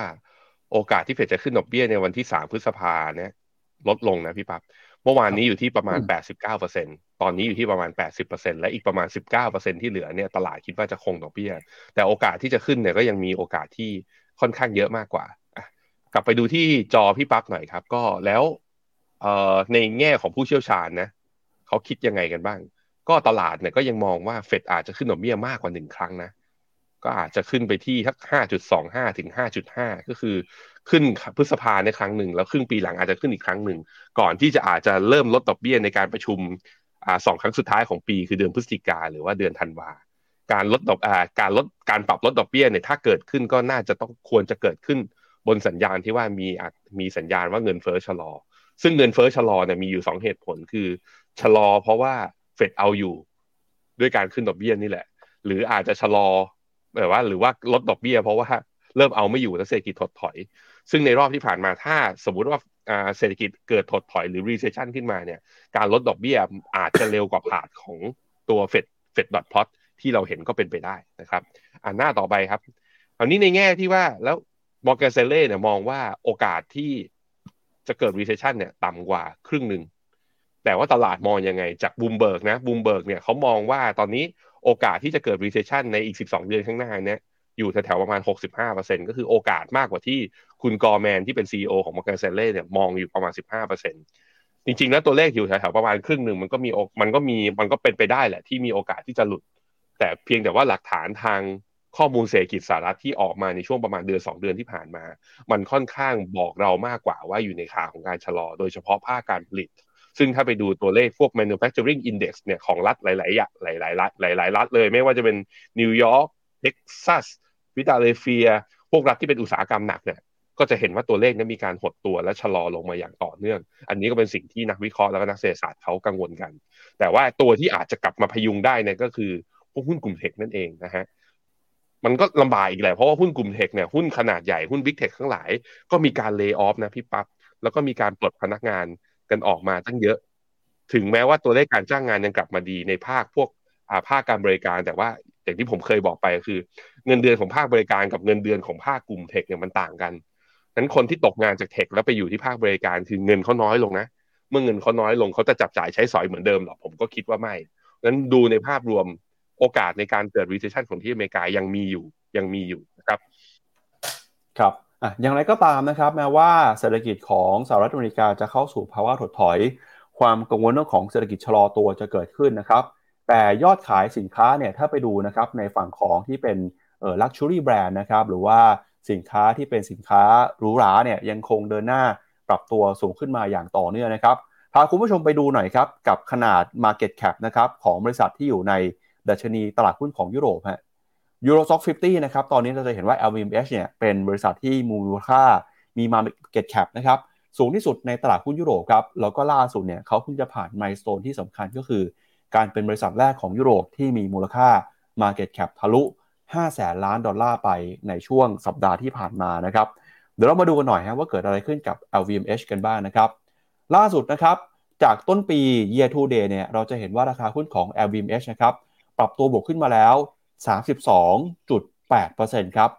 โอกาสที่เฟดจะขึ้นดอกเบี้ยในวันที่3พฤษภาเนี่ยลดลงนะพี่ปับ๊บเมื่อวานนี้อยู่ที่ประมาณ 89%ตอนนี้อยู่ที่ประมาณ 80%และอีกประมาณ 19%ที่เหลือเนี่ยตลาดคิดว่าจะคงดอกเบี้ย แต่โอกาสที่จะขึ้นเนี่ยก็ยังมีโอกาสที่ค่อนข้างเยอะมากกว่า กลับไปดูที่จอพี่ปั๊บหน่อยครับ ก็แล้วเอ่อในแง่ของผู้เชี่ยวชาญนะเขาคิดยังไงกันบ้าง ก็ตลาดเนี่ยก็ยังมองว่าเฟดอาจจะขึ้นดอกเบี้ยมากกว่าหนึ่งครั้งนะ ก็อาจจะขึ้นไปที่ทักห้าจุดสองห้าถึงห้าจุดห้าก็คือขึ้นพฤษภาในครั้งหนึ่ง แล้วครึ่งปีหลังอาจจะขึ้นอีกครั้งหนึ่ง ก่อนที่จะอาจจะเริ่มลดดอกเบี้ยในการประชุมอ่าสองครั้งสุดท้ายของปีคือเดือนพฤศจิกาหรือว่าเดือนธันวาการลดดอกอ่าการลดการปรับลดดอกเบี้ยเนี่ยถ้าเกิดขึ้นก็น่าจะต้องควรจะเกิดขึ้นบนสัญญาณที่ว่ามีอาจมีสัญญาณว่าเงินเฟ้อชะลอ ซึ่งเงินเฟ้อชะลอเนี่ยมีอยู่สองเหตุผลคือชะลอเพราะว่า ฟดเอาอยู่ ด้วยการขึ้นดอกเบี้ยนี่แหละ หรืออาจจะชะลอแบบว่า หรือว่าลดดอกเบี้ย เพราะว่าเริ่มเอาไม่อยู่แล้วเศรษฐกิจถดถอย ซึ่งในรอบที่ผ่านมาถ้าสมมุติว่าเศรษฐกิจเกิดถดถอยหรือ recession ขึ้นมาเนี่ย การลดดอกเบี้ยอาจจะเร็วกว่า path ของตัวเฟด Fed dot plot ที่เราเห็นก็เป็นไปได้นะครับอ่าหน้าต่อไปครับอันนี้ในแง่ที่ว่าแล้ว Morgan Stanley เนี่ยมองว่าโอกาสที่จะเกิด recession เนี่ยต่ำกว่าครึ่งหนึ่ง แต่ว่าตลาดมองยังไงจากบูมเบิร์กนะบูมเบิร์กเนี่ยเขามองว่าตอนนี้โอกาสที่จะเกิด recession ในอีก 12 เดือนข้างหน้าเนี่ยอยู่แถวๆประมาณ 65%ก็คือโอกาสมากกว่าที่คุณกอร์แมนที่เป็น CEO ของ Morgan Stanley เนี่ยมองอยู่ประมาณ 15%จริงๆ แล้วตัวเลขอยู่แถวๆประมาณครึ่งหนึ่งมันก็มีมันก็มีมันก็เป็นไปได้แหละที่มีโอกาสที่จะหลุด แต่เพียงแต่ว่าหลักฐานทางข้อมูลเศรษฐกิจสหรัฐที่ออกมาในช่วงประมาณเดือน 2 เดือนที่ผ่านมา มันค่อนข้างบอกเรามากกว่าว่าอยู่ในขาของการชะลอ โดยเฉพาะภาคการผลิต ซึ่งถ้าไปดูตัวเลขพวก manufacturing index เนี่ยของรัฐหลายๆอย่างหลายๆรัฐหลายๆรัฐเลย ไม่ว่าจะเป็นนิวยอร์กเท็กซัสฟิลาเดลเฟีย พวกรัฐที่เป็นอุตสาหกรรมหนักเนี่ยก็จะเห็นว่าตัวเลขนั้นมีการหดตัวและชะลอลงมาอย่างต่อเนื่อง อันนี้ก็เป็นสิ่งที่นักวิเคราะห์แล้วก็นักเศรษฐศาสตร์เขากังวลกัน แต่ว่าตัวที่อาจจะกลับมาพยุงได้เนี่ยก็คือพวกหุ้นกลุ่ม tech นั่นเองนะฮะมันก็ลำบากอีกแหละเพราะว่าหุ้นกลุ่ม tech เนี่ยหุ้นขนาดใหญ่หุ้น big tech ทั้งหลายก็มีการ layoff นะพี่ปั๊บแล้วก็มีการปลดพนักงาน กันออกมาตั้งเยอะ ถึงแม้ว่าตัวเลขการจ้างงานยังกลับมาดีในภาคพวกอาภาคการบริการ แต่ว่าอย่างที่ผมเคยบอกไปคือ เงินเดือนของภาคบริการกับเงินเดือนของภาคกลุ่มเทคเนี่ยมันต่างกันนั้นคนที่ตกงานจากเทคแล้วไปอยู่ที่ภาคบริการคือเงินเขาน้อยลงนะ เมื่อเงินเขาน้อยลงเขาจะจับจ่ายใช้สอยเหมือนเดิมหรอผมก็คิดว่าไม่นั้นดูในภาพรวมโอกาสในการเกิด recession ของที่อเมริกายังมีอยู่ยังมีอยู่นะครับ ครับ อะอย่างไรก็ตามนะครับแม้ว่าเศรษฐกิจของสหรัฐอเมริกาจะเข้าสู่ภาวะถดถอย ความกังวลเรื่องของเศรษฐกิจชะลอตัวจะเกิดขึ้นนะครับ แต่ยอดขายสินค้าเนี่ยถ้าไปดูนะครับในฝั่งของที่เป็นเอ่อ luxury brand นะครับหรือว่าสินค้าที่เป็นสินค้าหรูหราเนี่ยยังคงเดินหน้าปรับตัวสูงขึ้นมาอย่างต่อเนื่องนะครับพาคุณผู้ชมไปดูหน่อยครับกับขนาด market cap นะครับของบริษัทที่อยู่ในดัชนีตลาดหุ้นของยุโรปฮะ ยูโรซ็อก50นะครับ ตอนนี้เราจะเห็นว่า LVMH เนี่ยเป็นบริษัทที่มูลค่ามี Market Cap นะครับ สูงที่สุดในตลาดหุ้นยุโรปครับ แล้วก็ล่าสุดเนี่ยเขาเพิ่งจะผ่านไมล์สโตนที่สำคัญก็คือ การเป็นบริษัทแรกของยุโรปที่มีมูลค่า Market Cap ทะลุ 5 แสนล้านดอลลาร์ไปในช่วงสัปดาห์ที่ผ่านมานะครับ เดี๋ยวเรามาดูกันหน่อยฮะว่าเกิดอะไรขึ้นกับ LVMH กันบ้างนะครับ ล่าสุดนะครับ จากต้นปี year to day เนี่ยเราจะเห็นว่าราคาหุ้นของ LVMH นะครับปรับตัวบวกขึ้นมาแล้ว 32.8%ครับ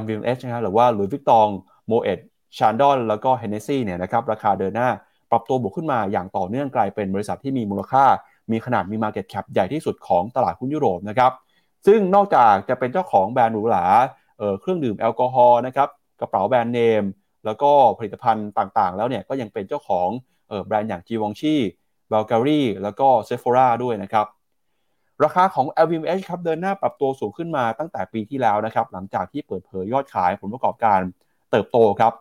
LVMH นะครับหรือว่า Louis Vuitton Moët Chandon แล้วก็ Hennessy เนี่ยนะครับราคาเดินหน้าปรับตัวบวกขึ้นมาอย่างต่อเนื่องกลายเป็นบริษัทที่มีมูลค่า มีขนาดมี Market Cap ใหญ่ที่สุดของตลาดหุ้นยุโรปนะครับซึ่งนอกจากจะเป็นเจ้าของแบรนด์หรูหราเครื่องดื่มแอลกอฮอล์นะครับกระเป๋าแบรนด์เนม แล้วก็ผลิตภัณฑ์ต่างๆ แล้วเนี่ยก็ยังเป็นเจ้าของแบรนด์อย่าง g ีวองชีเบลการีแล้วก็เซฟ h ราด้วยนะครับ ราคาของ LVMH ครับเดินหน้าปรับตัวสูงขึ้นมาตั้งแต่ปีที่แล้วนะครับหลังจากที่เปิดเผยยอดขายผลประกอบการเติบโตครับ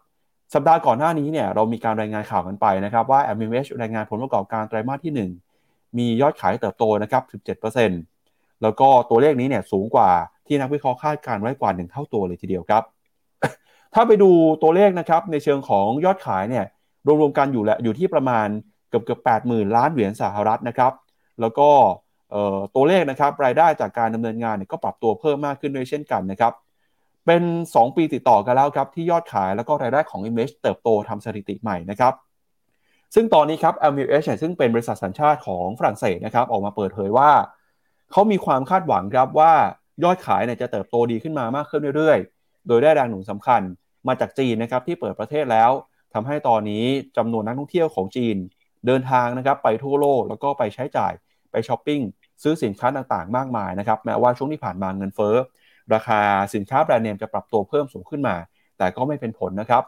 สัปดาห์ก่อนหน้านี้เนี่ยเรามีการรายงานข่าวกันไปนะครับว่า LVMH รายงานผลประกอบการไตรมาสที่ 1 มียอดขายเติบโตนะครับ17%แล้วก็ตัวเลขนี้เนี่ยสูงกว่าที่นักวิเคราะห์คาดการไว้กว่า 1 เท่าตัวเลยทีเดียวครับ ถ้าไปดูตัวเลขนะครับในเชิงของยอดขายเนี่ยรวมๆกันอยู่แหละอยู่ที่ประมาณเกือบเกือบ80,000ล้านเหรียญสหรัฐนะครับ แล้วก็ ตัวเลขนะครับรายได้จากการดำเนินงานเนี่ยก็ปรับตัวเพิ่มมากขึ้นด้วยเช่นกันนะครับเป็น 2 ปีติดต่อกันแล้วครับที่ยอดขายแล้วก็รายได้ของ Image เติบโตทำสถิติใหม่นะครับซึ่งตอนนี้ครับ LVMH ซึ่งเป็นบริษัทสัญชาติของฝรั่งเศสนะครับออกมาเปิดเผยว่าเขามีความคาดหวังครับว่ายอดขายเนี่ยจะเติบโตดีขึ้นมามากขึ้นเรื่อยๆ โดยได้แรงหนุนสำคัญมาจากจีนนะครับที่เปิดประเทศแล้วทำให้ตอนนี้จำนวนนักท่องเที่ยวของจีน เดินทางนะครับไปทั่วโลกแล้วก็ไปใช้จ่ายไปช้อปปิ้ง ซื้อสินค้าต่างๆ มากมายนะครับแม้ว่าช่วงที่ผ่านมาเงินเฟ้อ ราคาสินค้าแบรนด์เนมจะปรับตัวเพิ่มสูงขึ้นมา แต่ก็ไม่เป็นผลนะครับ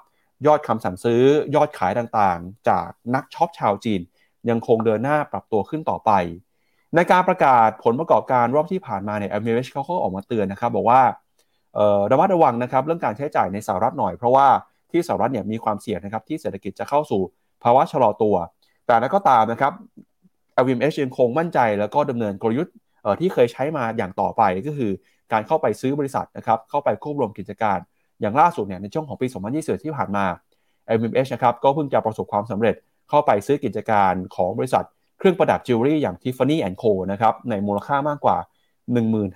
ยอดคำสั่งซื้อยอดขายต่างๆ จากนักช็อปชาวจีน ยังคงเดินหน้าปรับตัวขึ้นต่อไป ในการประกาศผลประกอบการรอบที่ผ่านมาเนี่ย MMH เขาก็ออกมาเตือนนะครับ บอกว่าระมัดระวังนะครับเรื่องการใช้จ่ายในสหรัฐหน่อยเพราะว่าที่สหรัฐเนี่ยมีความเสี่ยงนะครับที่เศรษฐกิจจะเข้าสู่ภาวะชะลอตัว แต่นั้นก็ตามนะครับ LVMH ยังคงมั่นใจแล้วก็ดำเนินกลยุทธ์ที่เคยใช้มาอย่างต่อไปก็คือการเข้าไปซื้อบริษัทนะครับเข้าไปควบรวมกิจการ อย่างล่าสุดเนี่ยในช่วงของปี 2020 ที่ผ่านมา LVMH นะครับก็เพิ่งจะประสบความสำเร็จเข้าไปซื้อกิจการของบริษัท เครื่องประดับจิวเวลรี่อย่าง Tiffany Co นะครับในมูลค่ามากกว่า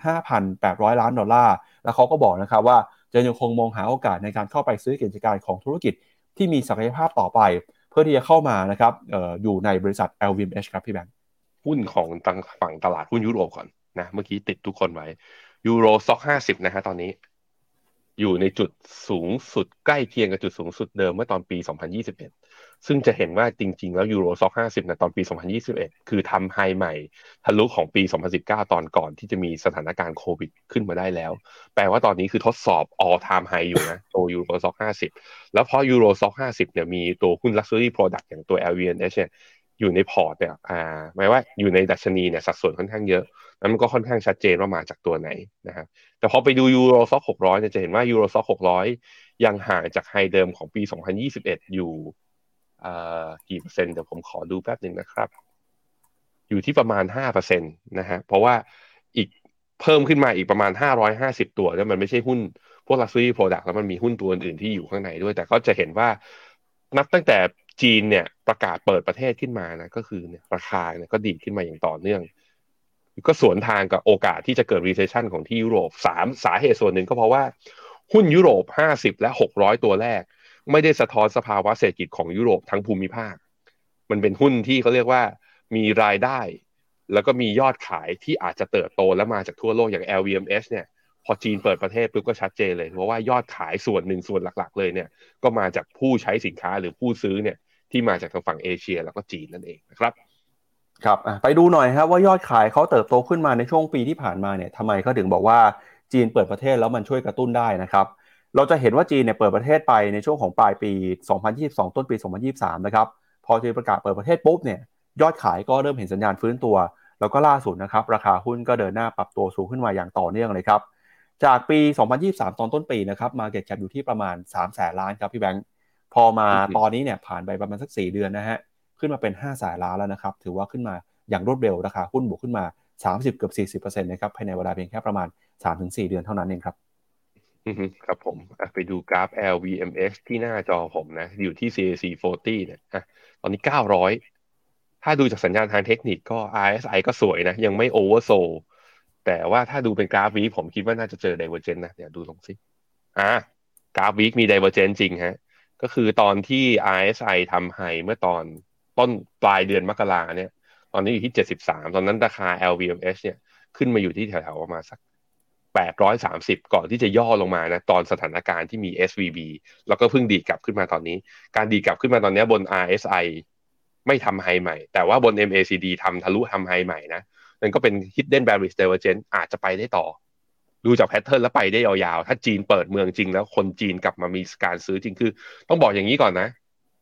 15,800 ล้านดอลลาร์แล้วเขาก็บอกนะครับว่าจะยังคงมองหาโอกาสในการเข้าไปซื้อกิจการของธุรกิจที่มีศักยภาพต่อไป พื่อที่จะเข้ามานะครับอออยู่ในบริษัท LVMH ครับพี่แบงค์หุ้นของตังฝั่งตลาดหุ้นยุโรปก่อนนะเมื่อกี้ติดทุกคนไว้ยูโรซ็อกห้าสิบนะฮะตอนนี้ อยู่ในจุดสูงสุดใกล้เคียงกับจุดสูงสุดเดิมเมื่อตอนปี 2021 ซึ่งจะเห็นว่าจริง ๆ แล้วยูโรซ็อกห้าสิบนะตอนปี 2021 คือทำ high ใหม่ทะลุของปี 2019 ตอนก่อนที่จะมีสถานการณ์โควิดขึ้นมาได้แล้ว แปลว่าตอนนี้คือทดสอบ all time high อยู่นะตัว Euro Stoxx ห้าสิบแล้วพอ Euro Stoxx ห้าสิบเนี่ยมีตัวหุ้น luxury product อย่างตัว LVMH เนี่ยอยู่ในพอร์ตเนี่ยอ่าหมายว่าอยู่ในดัชนีเนี่ยสัดส่วนค่อนข้างเยอะแล้วมันก็ค่อนข้างชัดเจนว่ามาจากตัวไหนนะครับแต่พอไปดู Euro Stoxx หกร้อยเนี่ยจะเห็นว่า Euro Stoxx หกร้อยยังห่างจาก high เดิมของปี 2021 อยู่ กี่เปอร์เซ็นต์เดี๋ยวผมขอดูแป๊บหนึ่งนะครับ อยู่ที่ประมาณ5%นตนะฮะเพราะว่าอีกเพิ่มขึ้นมาอีกประมาณ550ตัวแล้วมันไม่ใช่หุ้นพวก luxury product แล้วมันมีหุ้นตัวอื่นที่อยู่ข้างในด้วย แต่ก็จะเห็นว่านับตั้งแต่จีนเนี่ยประกาศเปิดประเทศขึ้นมานะก็คือเนี่ยราคาเนี่ยก็ดีขึ้นมาอย่างต่อเนื่อง ก็สวนทางกับโอกาสที่จะเกิด recession ของที่ยุโรปสามสาเหตุส่วนหนึ่งก็เพราะว่าหุ้นยุโรป50และ600ตัวแรก ไม่ได้สะท้อนสภาวะเศรษฐกิจของยุโรปทั้งภูมิภาค มันเป็นหุ้นที่เขาเรียกว่ามีรายได้ แล้วก็มียอดขายที่อาจจะเติบโตและมาจากทั่วโลกอย่าง LVMH เนี่ยพอจีนเปิดประเทศปุ๊บก็ชัดเจนเลยเพราะว่ายอดขายส่วนหนึ่งส่วนหลักๆ เลยเนี่ยก็มาจากผู้ใช้สินค้าหรือผู้ซื้อเนี่ยที่มาจากทางฝั่งเอเชีย แล้วก็จีนนั่นเองนะครับครับไปดูหน่อยครับว่ายอดขายเขาเติบโตขึ้นมาในช่วงปีที่ผ่านมาเนี่ยทำไมเขาถึงบอกว่าจีนเปิดประเทศแล้วมันช่วยกระตุ้นได้นะครับ เราจะเห็นว่าจีนเนี่ยเปิดประเทศไปในช่วงของปลายปี 2022 ต้นปี 2023 นะครับ พอจีนประกาศเปิดประเทศปุ๊บเนี่ยยอดขายก็เริ่มเห็นสัญญาณฟื้นตัว แล้วก็ล่าสุดนะครับ ราคาหุ้นก็เดินหน้าปรับตัวสูงขึ้นมาอย่างต่อเนื่องเลยครับ จากปี 2023 ตอนต้นปีนะครับมาเก็ตแคปอยู่ที่ประมาณ3แสนล้านครับพี่แบงค์ พอมาตอนนี้เนี่ยผ่านไปประมาณสักสี่เดือนนะฮะ ขึ้นมาเป็น5้าแสนล้านแล้วนะครับ ถือว่าขึ้นมาอย่างรวดเร็วราคาหุ้นบวกขึ้นมา 30 เกือบ 40%นะครับ ภายในเวลาเพียงแค่ประมาณ 3-4 เดือนเท่านั้นเองครับ ครับผมไปดูกราฟ LVMH ที่หน้าจอผมนะ อยู่ที่ CAC 40เนี่ยตอนนี้ 900 ถ้าดูจากสัญญาณทางเทคนิคก็ RSI ก็สวยนะ ยังไม่ oversold แต่ว่าถ้าดูเป็นกราฟวีผมคิดว่าน่าจะเจอ divergence นะ เดี๋ยวดูตรงสิอ่ากราฟ week มี divergence จริงฮะ ก็คือตอนที่ RSI ทำไฮเมื่อตอนต้นปลายเดือนมกราเนี่ย ตอนนี้อยู่ที่ 73 ตอนนั้นราคา LVMH เนี่ยขึ้นมาอยู่ที่แถวๆประมาณสัก 830 ก่อนที่จะย่อลงมานะตอนสถานการณ์ที่มี SVB แล้วก็เพิ่งดีกลับขึ้นมาตอนนี้ การดีกลับขึ้นมาตอนนี้บน RSI ไม่ทำไฮใหม่ แต่ว่าบน MACD ทำทะลุทำไฮใหม่นะนั่นก็เป็น hidden bearish divergence อาจจะไปได้ต่อ ดูจากแพทเทิร์นแล้วไปได้ยาวๆ ถ้าจีนเปิดเมืองจริงแล้วคนจีนกลับมามีการซื้อจริงคือ ต้องบอกอย่างนี้ก่อนนะ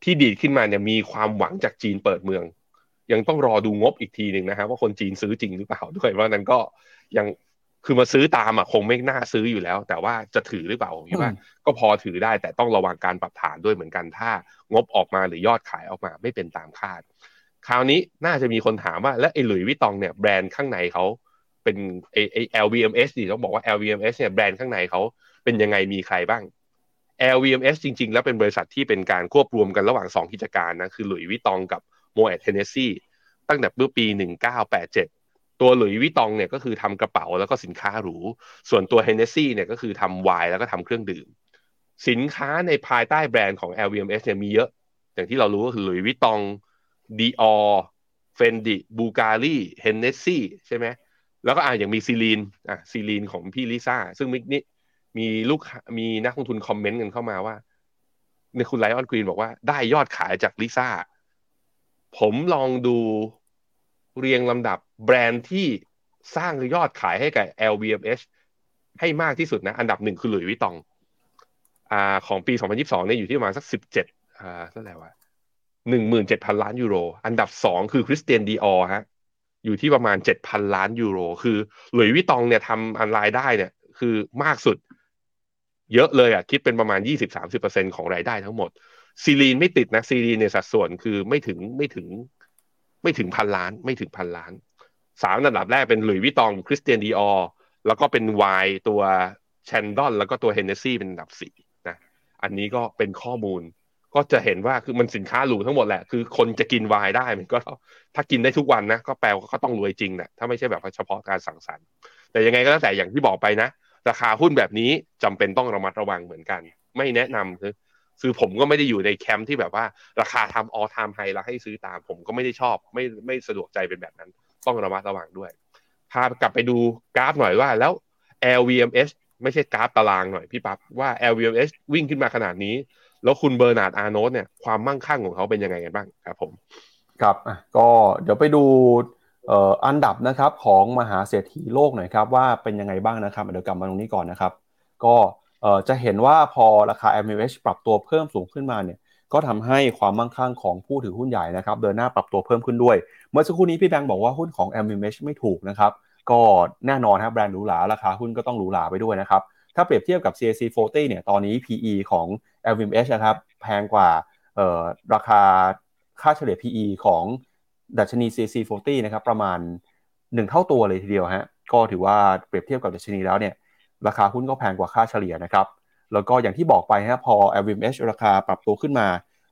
ที่ดีดขึ้นมาเนี่ยมีความหวังจากจีนเปิดเมือง ยังต้องรอดูงบอีกทีหนึ่งนะครับว่าคนจีนซื้อจริงหรือเปล่าด้วยว่านั้นก็ยัง คือมาซื้อตามอะคงไม่น่าซื้ออยู่แล้ว แต่ว่าจะถือหรือเปล่าผมคิดว่าก็พอถือได้แต่ต้องระวังการปรับฐานด้วยเหมือนกันถ้า งบออกมาหรือยอดขายออกมาไม่เป็นตามคาด คราวนี้น่าจะมีคนถามว่าและไอ้หลุยวิตองเนี่ยแบรนด์ข้างในเขาเป็นไอไอ LVMH ดิต้องบอกว่า LVMH เนี่ยแบรนด์ข้างในเขาเป็นยังไงมีใครบ้าง LVMH จริง ๆ แล้วเป็นบริษัทที่เป็นการควบรวมกันระหว่าง 2 กิจการนะคือ Louis Vuitton กับ Moët Hennessy ตั้งแต่เมื่อปี 1987 ตัว Louis Vuitton เนี่ยก็คือทำกระเป๋าแล้วก็สินค้าหรู ส่วนตัว Hennessy เนี่ยก็คือทำไวน์แล้วก็ทำเครื่องดื่ม สินค้าในภายใต้แบรนด์ของ LVMH เนี่ยมีเยอะ อย่างที่เรารู้ก็คือ Louis Vuitton Dior Fendi Bulgari Hennessy ใช่ไหมแล้วก็อ่าอย่างมี Celine อะ Celine ของพี่ลิซ่า ซึ่งมิกนี้มีลูกมีนักลงทุนคอมเมนต์กันเข้ามาว่าในคุณ Lion Green บอกว่าได้ยอดขายจากลิซ่า ผมลองดูเรียงลำดับ แบรนด์ที่สร้างยอดขายให้กับ LVMH ให้มากที่สุดนะ อันดับหนึ่งคือ Louis Vuitton อ่าของปี 2022เนี่ยอยู่ที่ประมาณสัก 17อ่าเท่าไหร่วะ17,000ล้านยูโร อันดับสองคือ Christian Dior ฮะอยู่ที่ประมาณ7,000ล้านยูโร คือ Louis Vuitton เนี่ยทำอันรายได้เนี่ย คือมากสุด เยอะเลยอะคิดเป็นประมาณ20-30%ของรายได้ทั้งหมด Celine ไม่ติดนะ Celine ในสัดส่วนคือไม่ถึงไม่ถึง ไม่ถึงพันล้าน ไม่ถึงพันล้าน สามอันดับแรกเป็น Louis Vuitton Christian Dior แล้วก็เป็นไวน์ตัว Chandon แล้วก็ตัว Hennessy เป็นอันดับสี่นะอันนี้ก็เป็นข้อมูล ก็จะเห็นว่าคือมันสินค้าหรูทั้งหมดแหละคือคนจะกินไวายได้มันก็ถ้ากินได้ทุกวันนะก็แปลว่าก็ต้องรวยจริงนะถ้าไม่ใช่แบบเฉพาะการสั่งสรรค์ แต่ยังไงก็แล้วแต่อย่างที่บอกไปนะ ราคาหุ้นแบบนี้จำเป็นต้องระมัดระวังเหมือนกัน ไม่แนะนำคือคือผมก็ไม่ได้อยู่ในแคมป์ที่แบบว่า ราคาทำออทามไฮแล้วให้ซื้อตามผมก็ไม่ได้ชอบ ไม่ไม่สะดวกใจเป็นแบบนั้น ต้องระมัดระวังด้วย พากลับไปดูกราฟหน่อยว่าแล้ว LVMH ไม่ใช่กราฟตารางหน่อยพี่ปั๊บว่า LVMH วิ่งขึ้นมาขนาดนี้ แล้วคุณ Bernard Arnault เนี่ยความมั่งคั่งของเขาเป็นยังไงกันบ้างครับผม ครับก็เดี๋ยวไปดูอันดับนะครับของมหาเศรษฐีโลกหน่อยครับว่าเป็นยังไงบ้างนะครับเดี๋ยวกลับมาตรงนี้ก่อนนะครับ ก็จะเห็นว่าพอราคา MMH ปรับตัวเพิ่มสูงขึ้นมาเนี่ย ก็ทำให้ความมั่งคั่งของผู้ถือหุ้นใหญ่นะครับเดินหน้าปรับตัวเพิ่มขึ้นด้วย เมื่อสักครู่นี้พี่แบงค์บอกว่าหุ้นของ MMH ไม่ถูกนะครับก็แน่นอนครับแบรนด์หรูหราราคาหุ้นก็ต้องหรูหราไปด้วยนะครับถ้าเปรียบเทียบกับ CAC 40เนี่ยตอนนี้ PE ของ LVMH นะครับแพงกว่าราคาค่าเฉลี่ย PE ของดัชนี CAC 40นะครับประมาณ 1 เท่าตัวเลยทีเดียวฮะก็ถือว่าเปรียบเทียบกับดัชนีแล้วเนี่ยราคาหุ้นก็แพงกว่าค่าเฉลี่ยนะครับ แล้วก็อย่างที่บอกไปฮะพอ LVMH ราคาปรับตัวขึ้นมา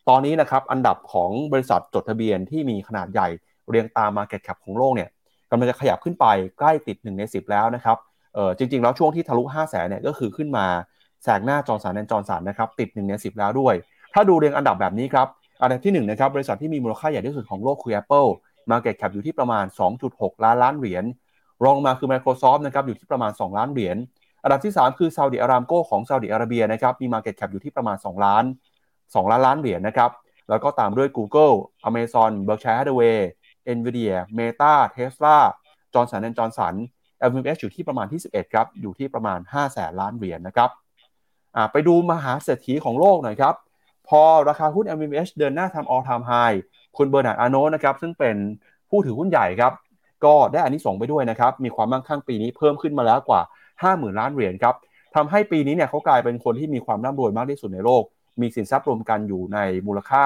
ตอนนี้นะครับอันดับของบริษัทจดทะเบียนที่มีขนาดใหญ่เรียงตาม Market Cap ของโลกเนี่ยกำลังจะขยับขึ้นไปใกล้ติด 1 ใน 10 แล้วนะครับเออจริง ๆ แล้วช่วงที่ทะลุ5 0 0แสนเนี่ยก็คือขึ้นมาแซงหน้า Johnson & Johnson นะครับติด1ใน10 แล้วด้วย ถ้าดูเรียงอันดับแบบนี้ครับอันดับที่1นะครับบริษัทที่มีมูลค่าใหญ่ที่สุดของโลกคือ Apple Market Cap อยู่ที่ประมาณ 2.6 ล้านล้านเหรียญรองมาคือ Microsoft นะครับอยู่ที่ประมาณ 2 ล้านเหรียญ อันดับที่ 3 คือ Saudi Aramco ของซาอุดิอาระเบียนะครับมี Market Cap อยู่ที่ประมาณ 2 ล้าน 2 ล้านล้านเหรียญนะครับแล้วก็ตามด้วย Google Amazon Berkshire Hathaway Nvidia Meta Tesla Johnson & Johnson LVMH อยู่ที่ประมาณที่ 11 ครับ อยู่ที่ประมาณ 5 แสนล้านเหรียญนะครับไปดูมหาเศรษฐีของโลกหน่อยครับ พอราคาหุ้น LVMH เดินหน้าทำ all time high คุณ Bernard Arnault นะครับ ซึ่งเป็นผู้ถือหุ้นใหญ่ครับ ก็ได้อานิสงส์ไปด้วยนะครับ มีความมั่งคั่งปีนี้เพิ่มขึ้นมาแล้วกว่า 50,000 ล้านเหรียญครับทำให้ปีนี้เนี่ยเขากลายเป็นคนที่มีความร่ำรวยมากที่สุดในโลก มีสินทรัพย์รวมกันอยู่ในมูลค่า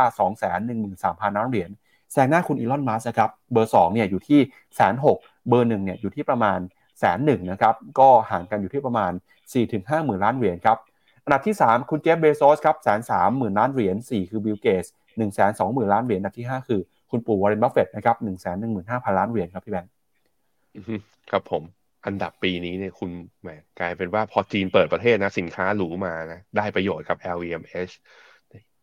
213,000ล้านเหรียญแซงหน้าคุณ Elon Musk ครับเบอร์2เนี่ยอยู่ที่แสนหกเบอร์หนึ่งเนี่ยอยู่ที่ประมาณแสนหนึ่งนะครับก็ห่างกันอยู่ที่ประมาณ 4-5หมื่นล้านเหรียญครับอันดับที่ 3 คุณ Jeff Bezos ครับแสนสามหมื่นล้านเหรียญ4คือ Bill Gates หนึ่งแสนสองหมื่นล้านเหรียญอันดับที่ 5 คือคุณปู่ Warren Buffett นะครับหนึ่งแสนหนึ่งหมื่นห้าพันล้านเหรียญครับพี่แบงค์ครับผม อันดับปีนี้เนี่ยคุณแหมกลายเป็นว่าพอจีนเปิดประเทศนะ สินค้าหรูมานะ ได้ประโยชน์ครับ LVMH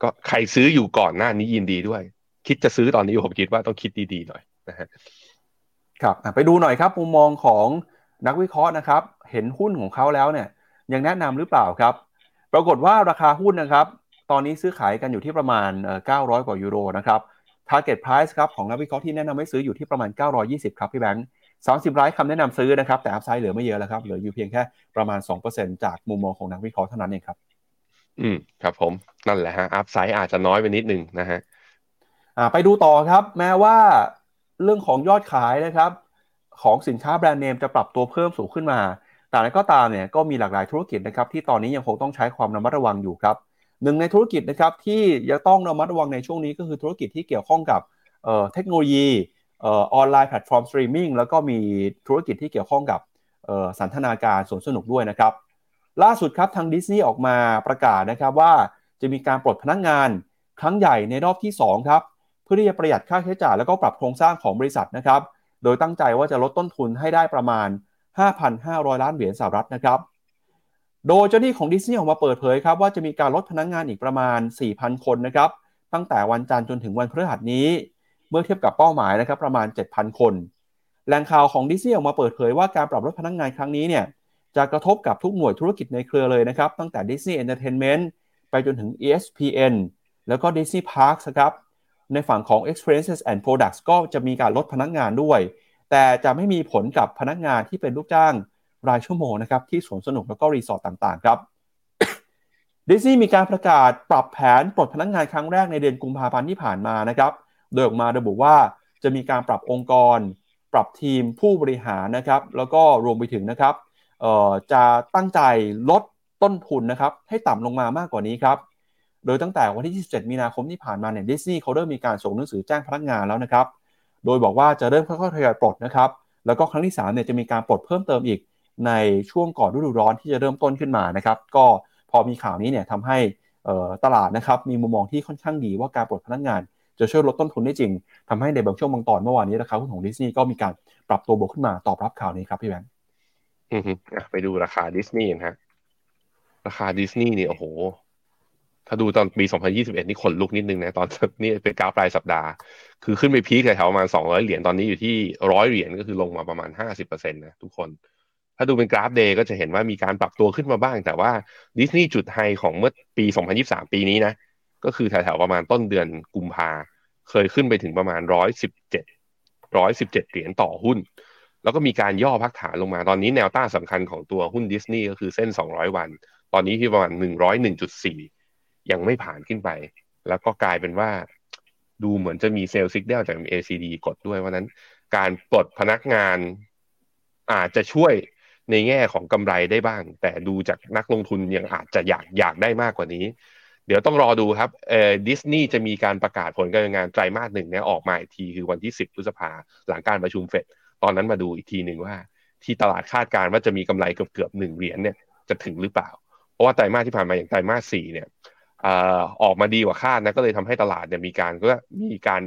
ก็ใครซื้ออยู่ก่อนหน้านี้ยินดีด้วย คิดจะซื้อตอนนี้ผมคิดว่าต้องคิดดีๆหน่อยนะฮะครับไปดูหน่อยครับมุมมองของนักวิเคราะห์นะครับ เห็นหุ้นของเขาแล้วเนี่ย ยังแนะนำหรือเปล่าครับ ปรากฏว่าราคาหุ้นนะครับ ตอนนี้ซื้อขายกันอยู่ที่ประมาณ 900 กว่ายูโรนะครับ target price ครับของนักวิเคราะห์ที่แนะนำให้ซื้ออยู่ที่ประมาณ 920 ครับพี่แบงค์ 30ร้ายคำแนะนำซื้อนะครับ แต่อัพไซด์เหลือไม่เยอะแล้วครับ เหลืออยู่เพียงแค่ประมาณ 2%จากมุมมองของนักวิเคราะห์เท่านั้นเองครับ อืม ครับผม นั่นแหละฮะ อัพไซด์อาจจะน้อยไปนิดนึงนะฮะ อ่า ไปดูต่อครับ แม้ว่าเรื่องของยอดขายนะครับ ของสินค้าแบรนด์เนมจะปรับตัวเพิ่มสูงขึ้นมา แต่นั้นก็ตามเนี่ย ก็มีหลากหลายธุรกิจนะครับที่ตอนนี้ยังคงต้องใช้ความระมัดระวังอยู่ครับ หนึ่งในธุรกิจนะครับที่ยังต้องระมัดระวังในช่วงนี้ก็คือธุรกิจที่เกี่ยวข้องกับเทคโนโลยี ออนไลน์แพลตฟอร์มสตรีมมิ่งแล้วก็มีธุรกิจที่เกี่ยวข้องกับสันทนาการสวนสนุกด้วยนะครับ ล่าสุดครับทางดิสนีย์ออกมาประกาศนะครับว่าจะมีการปลดพนักงานครั้งใหญ่ในรอบที่ 2 ครับ เพื่อที่จะประหยัดค่าใช้จ่ายแล้วก็ปรับโครงสร้างของบริษัทนะครับ โดยตั้งใจว่าจะลดต้นทุนให้ได้ประมาณ 5,500 ล้านเหรียญสหรัฐนะครับ โดยเจ้าหนี้ของดิสนีย์ออกมาเปิดเผยครับว่าจะมีการลดพนักงงานอีกประมาณ 4,000 คนนะครับตั้งแต่วันจันทร์จนถึงวันพฤหัสนี้ เมื่อเทียบกับเป้าหมายนะครับประมาณ 7,000 คน แหล่งข่าวของดิสนีย์ออกมาเปิดเผยว่าการปรับลดพนักงงานครั้งนี้เนี่ยจะกระทบกับทุกหน่วยธุรกิจในเครือเลยนะครับ ตั้งแต่ Disney Entertainment ไปจนถึง ESPN แล้วก็ Disney Parks ครับในฝั่งของ experiences and products ก็จะมีการลดพนักงานด้วย แต่จะไม่มีผลกับพนักงานที่เป็นลูกจ้างรายชั่วโมงนะครับที่สวนสนุกแล้วก็รีสอร์ทต่างๆครับดิสนีย์มีการประกาศปรับแผนปลดพนักงงานครั้งแรกในเดือนกุมภาพันธ์ที่ผ่านมานะครับ โดยออกมาระบุว่าจะมีการปรับองค์กร ปรับทีมผู้บริหารนะครับ แล้วก็รวมไปถึงนะครับจะตั้งใจลดต้นทุนนะครับให้ต่ำลงมามากกว่านี้ครับ โดยตั้งแต่วันที่ 27 มีนาคมที่ผ่านมาเนี่ยดิสนีย์เขาเริ่มมีการส่งหนังสือแจ้งพนักงานแล้วนะครับ โดยบอกว่าจะเริ่มค่อยๆทยอยปลดนะครับ แล้วก็ครั้งที่3เนี่ยจะมีการปลดเพิ่มเติมอีกในช่วงก่อนฤดูร้อนที่จะเริ่มต้นขึ้นมานะครับ ก็พอมีข่าวนี้เนี่ยทำให้ตลาดนะครับมีมุมมองที่ค่อนข้างดีว่าการปลดพนักงาน จะช่วยลดต้นทุนได้จริงทำให้ในบางช่วงบางตอนเมื่อวานนี้ราคาหุ้นของดิสนีย์ก็มีการปรับตัวบวกขึ้นมาตอบรับข่าวนี้ครับพี่แบงค์ไปดูราคาดิสนีย์นะราคาดิสนีย์เนี่ยโอ้โห ถ้าดูตอนปี 2021 นี่ขนลุกนิดนึงนะ ตอนนี้เป็นกราฟรายสัปดาห์ คือขึ้นไปพีคแถวประมาณ 200 เหรียญ ตอนนี้อยู่ที่ 100 เหรียญ ก็คือลงมาประมาณ 50%นะทุกคน ถ้าดูเป็นกราฟเดย์ก็จะเห็นว่ามีการปรับตัวขึ้นมาบ้าง แต่ว่าดิสนีย์จุดไฮของเมื่อปี 2023 ปีนี้นะ ก็คือแถวๆประมาณต้นเดือนกุมภาเคยขึ้นไปถึงประมาณ117 117เจ็ดร้อยสิบเจ็ดเหรียญต่อหุ้น แล้วก็มีการย่อพักฐานลงมาตอนนี้แนวต้านสำคัญของตัวหุ้นดิสนีย์ก็คือเส้น200วัน ตอนนี้ที่ประมาณหนึ่งร้อยหนึ่งจุดสี่ยังไม่ผ่านขึ้นไป แล้วก็กลายเป็นว่า ดูเหมือนจะมีเซลล์ซิกเดลจาก ACD กดด้วยว่านั้น การปลดพนักงานอาจจะช่วยในแง่ของกำไรได้บ้าง แต่ดูจากนักลงทุนยังอาจจะอยากอยากได้มากกว่านี้ เดี๋ยวต้องรอดูครับเอ่อดิสนีย์จะมีการประกาศผลการงานไตรมาสหนึ่งเนี่ยออกมาอีกทีคือวันที่ 10 พฤษภาหลังการประชุมเฟดตอนนั้นมาดูอีกทีหนึ่งว่า ที่ตลาดคาดการณ์ว่าจะมีกำไรเกือบเกือบหนึ่งเหรียญเนี่ยจะถึงหรือเปล่า เพราะว่าไตรมาสที่ผ่านมาอย่างไตรมาสสี่เนี่ยออกมาดีกว่าคาดนะก็เลยทำให้ตลาดเนี่ยมีการก็มีการ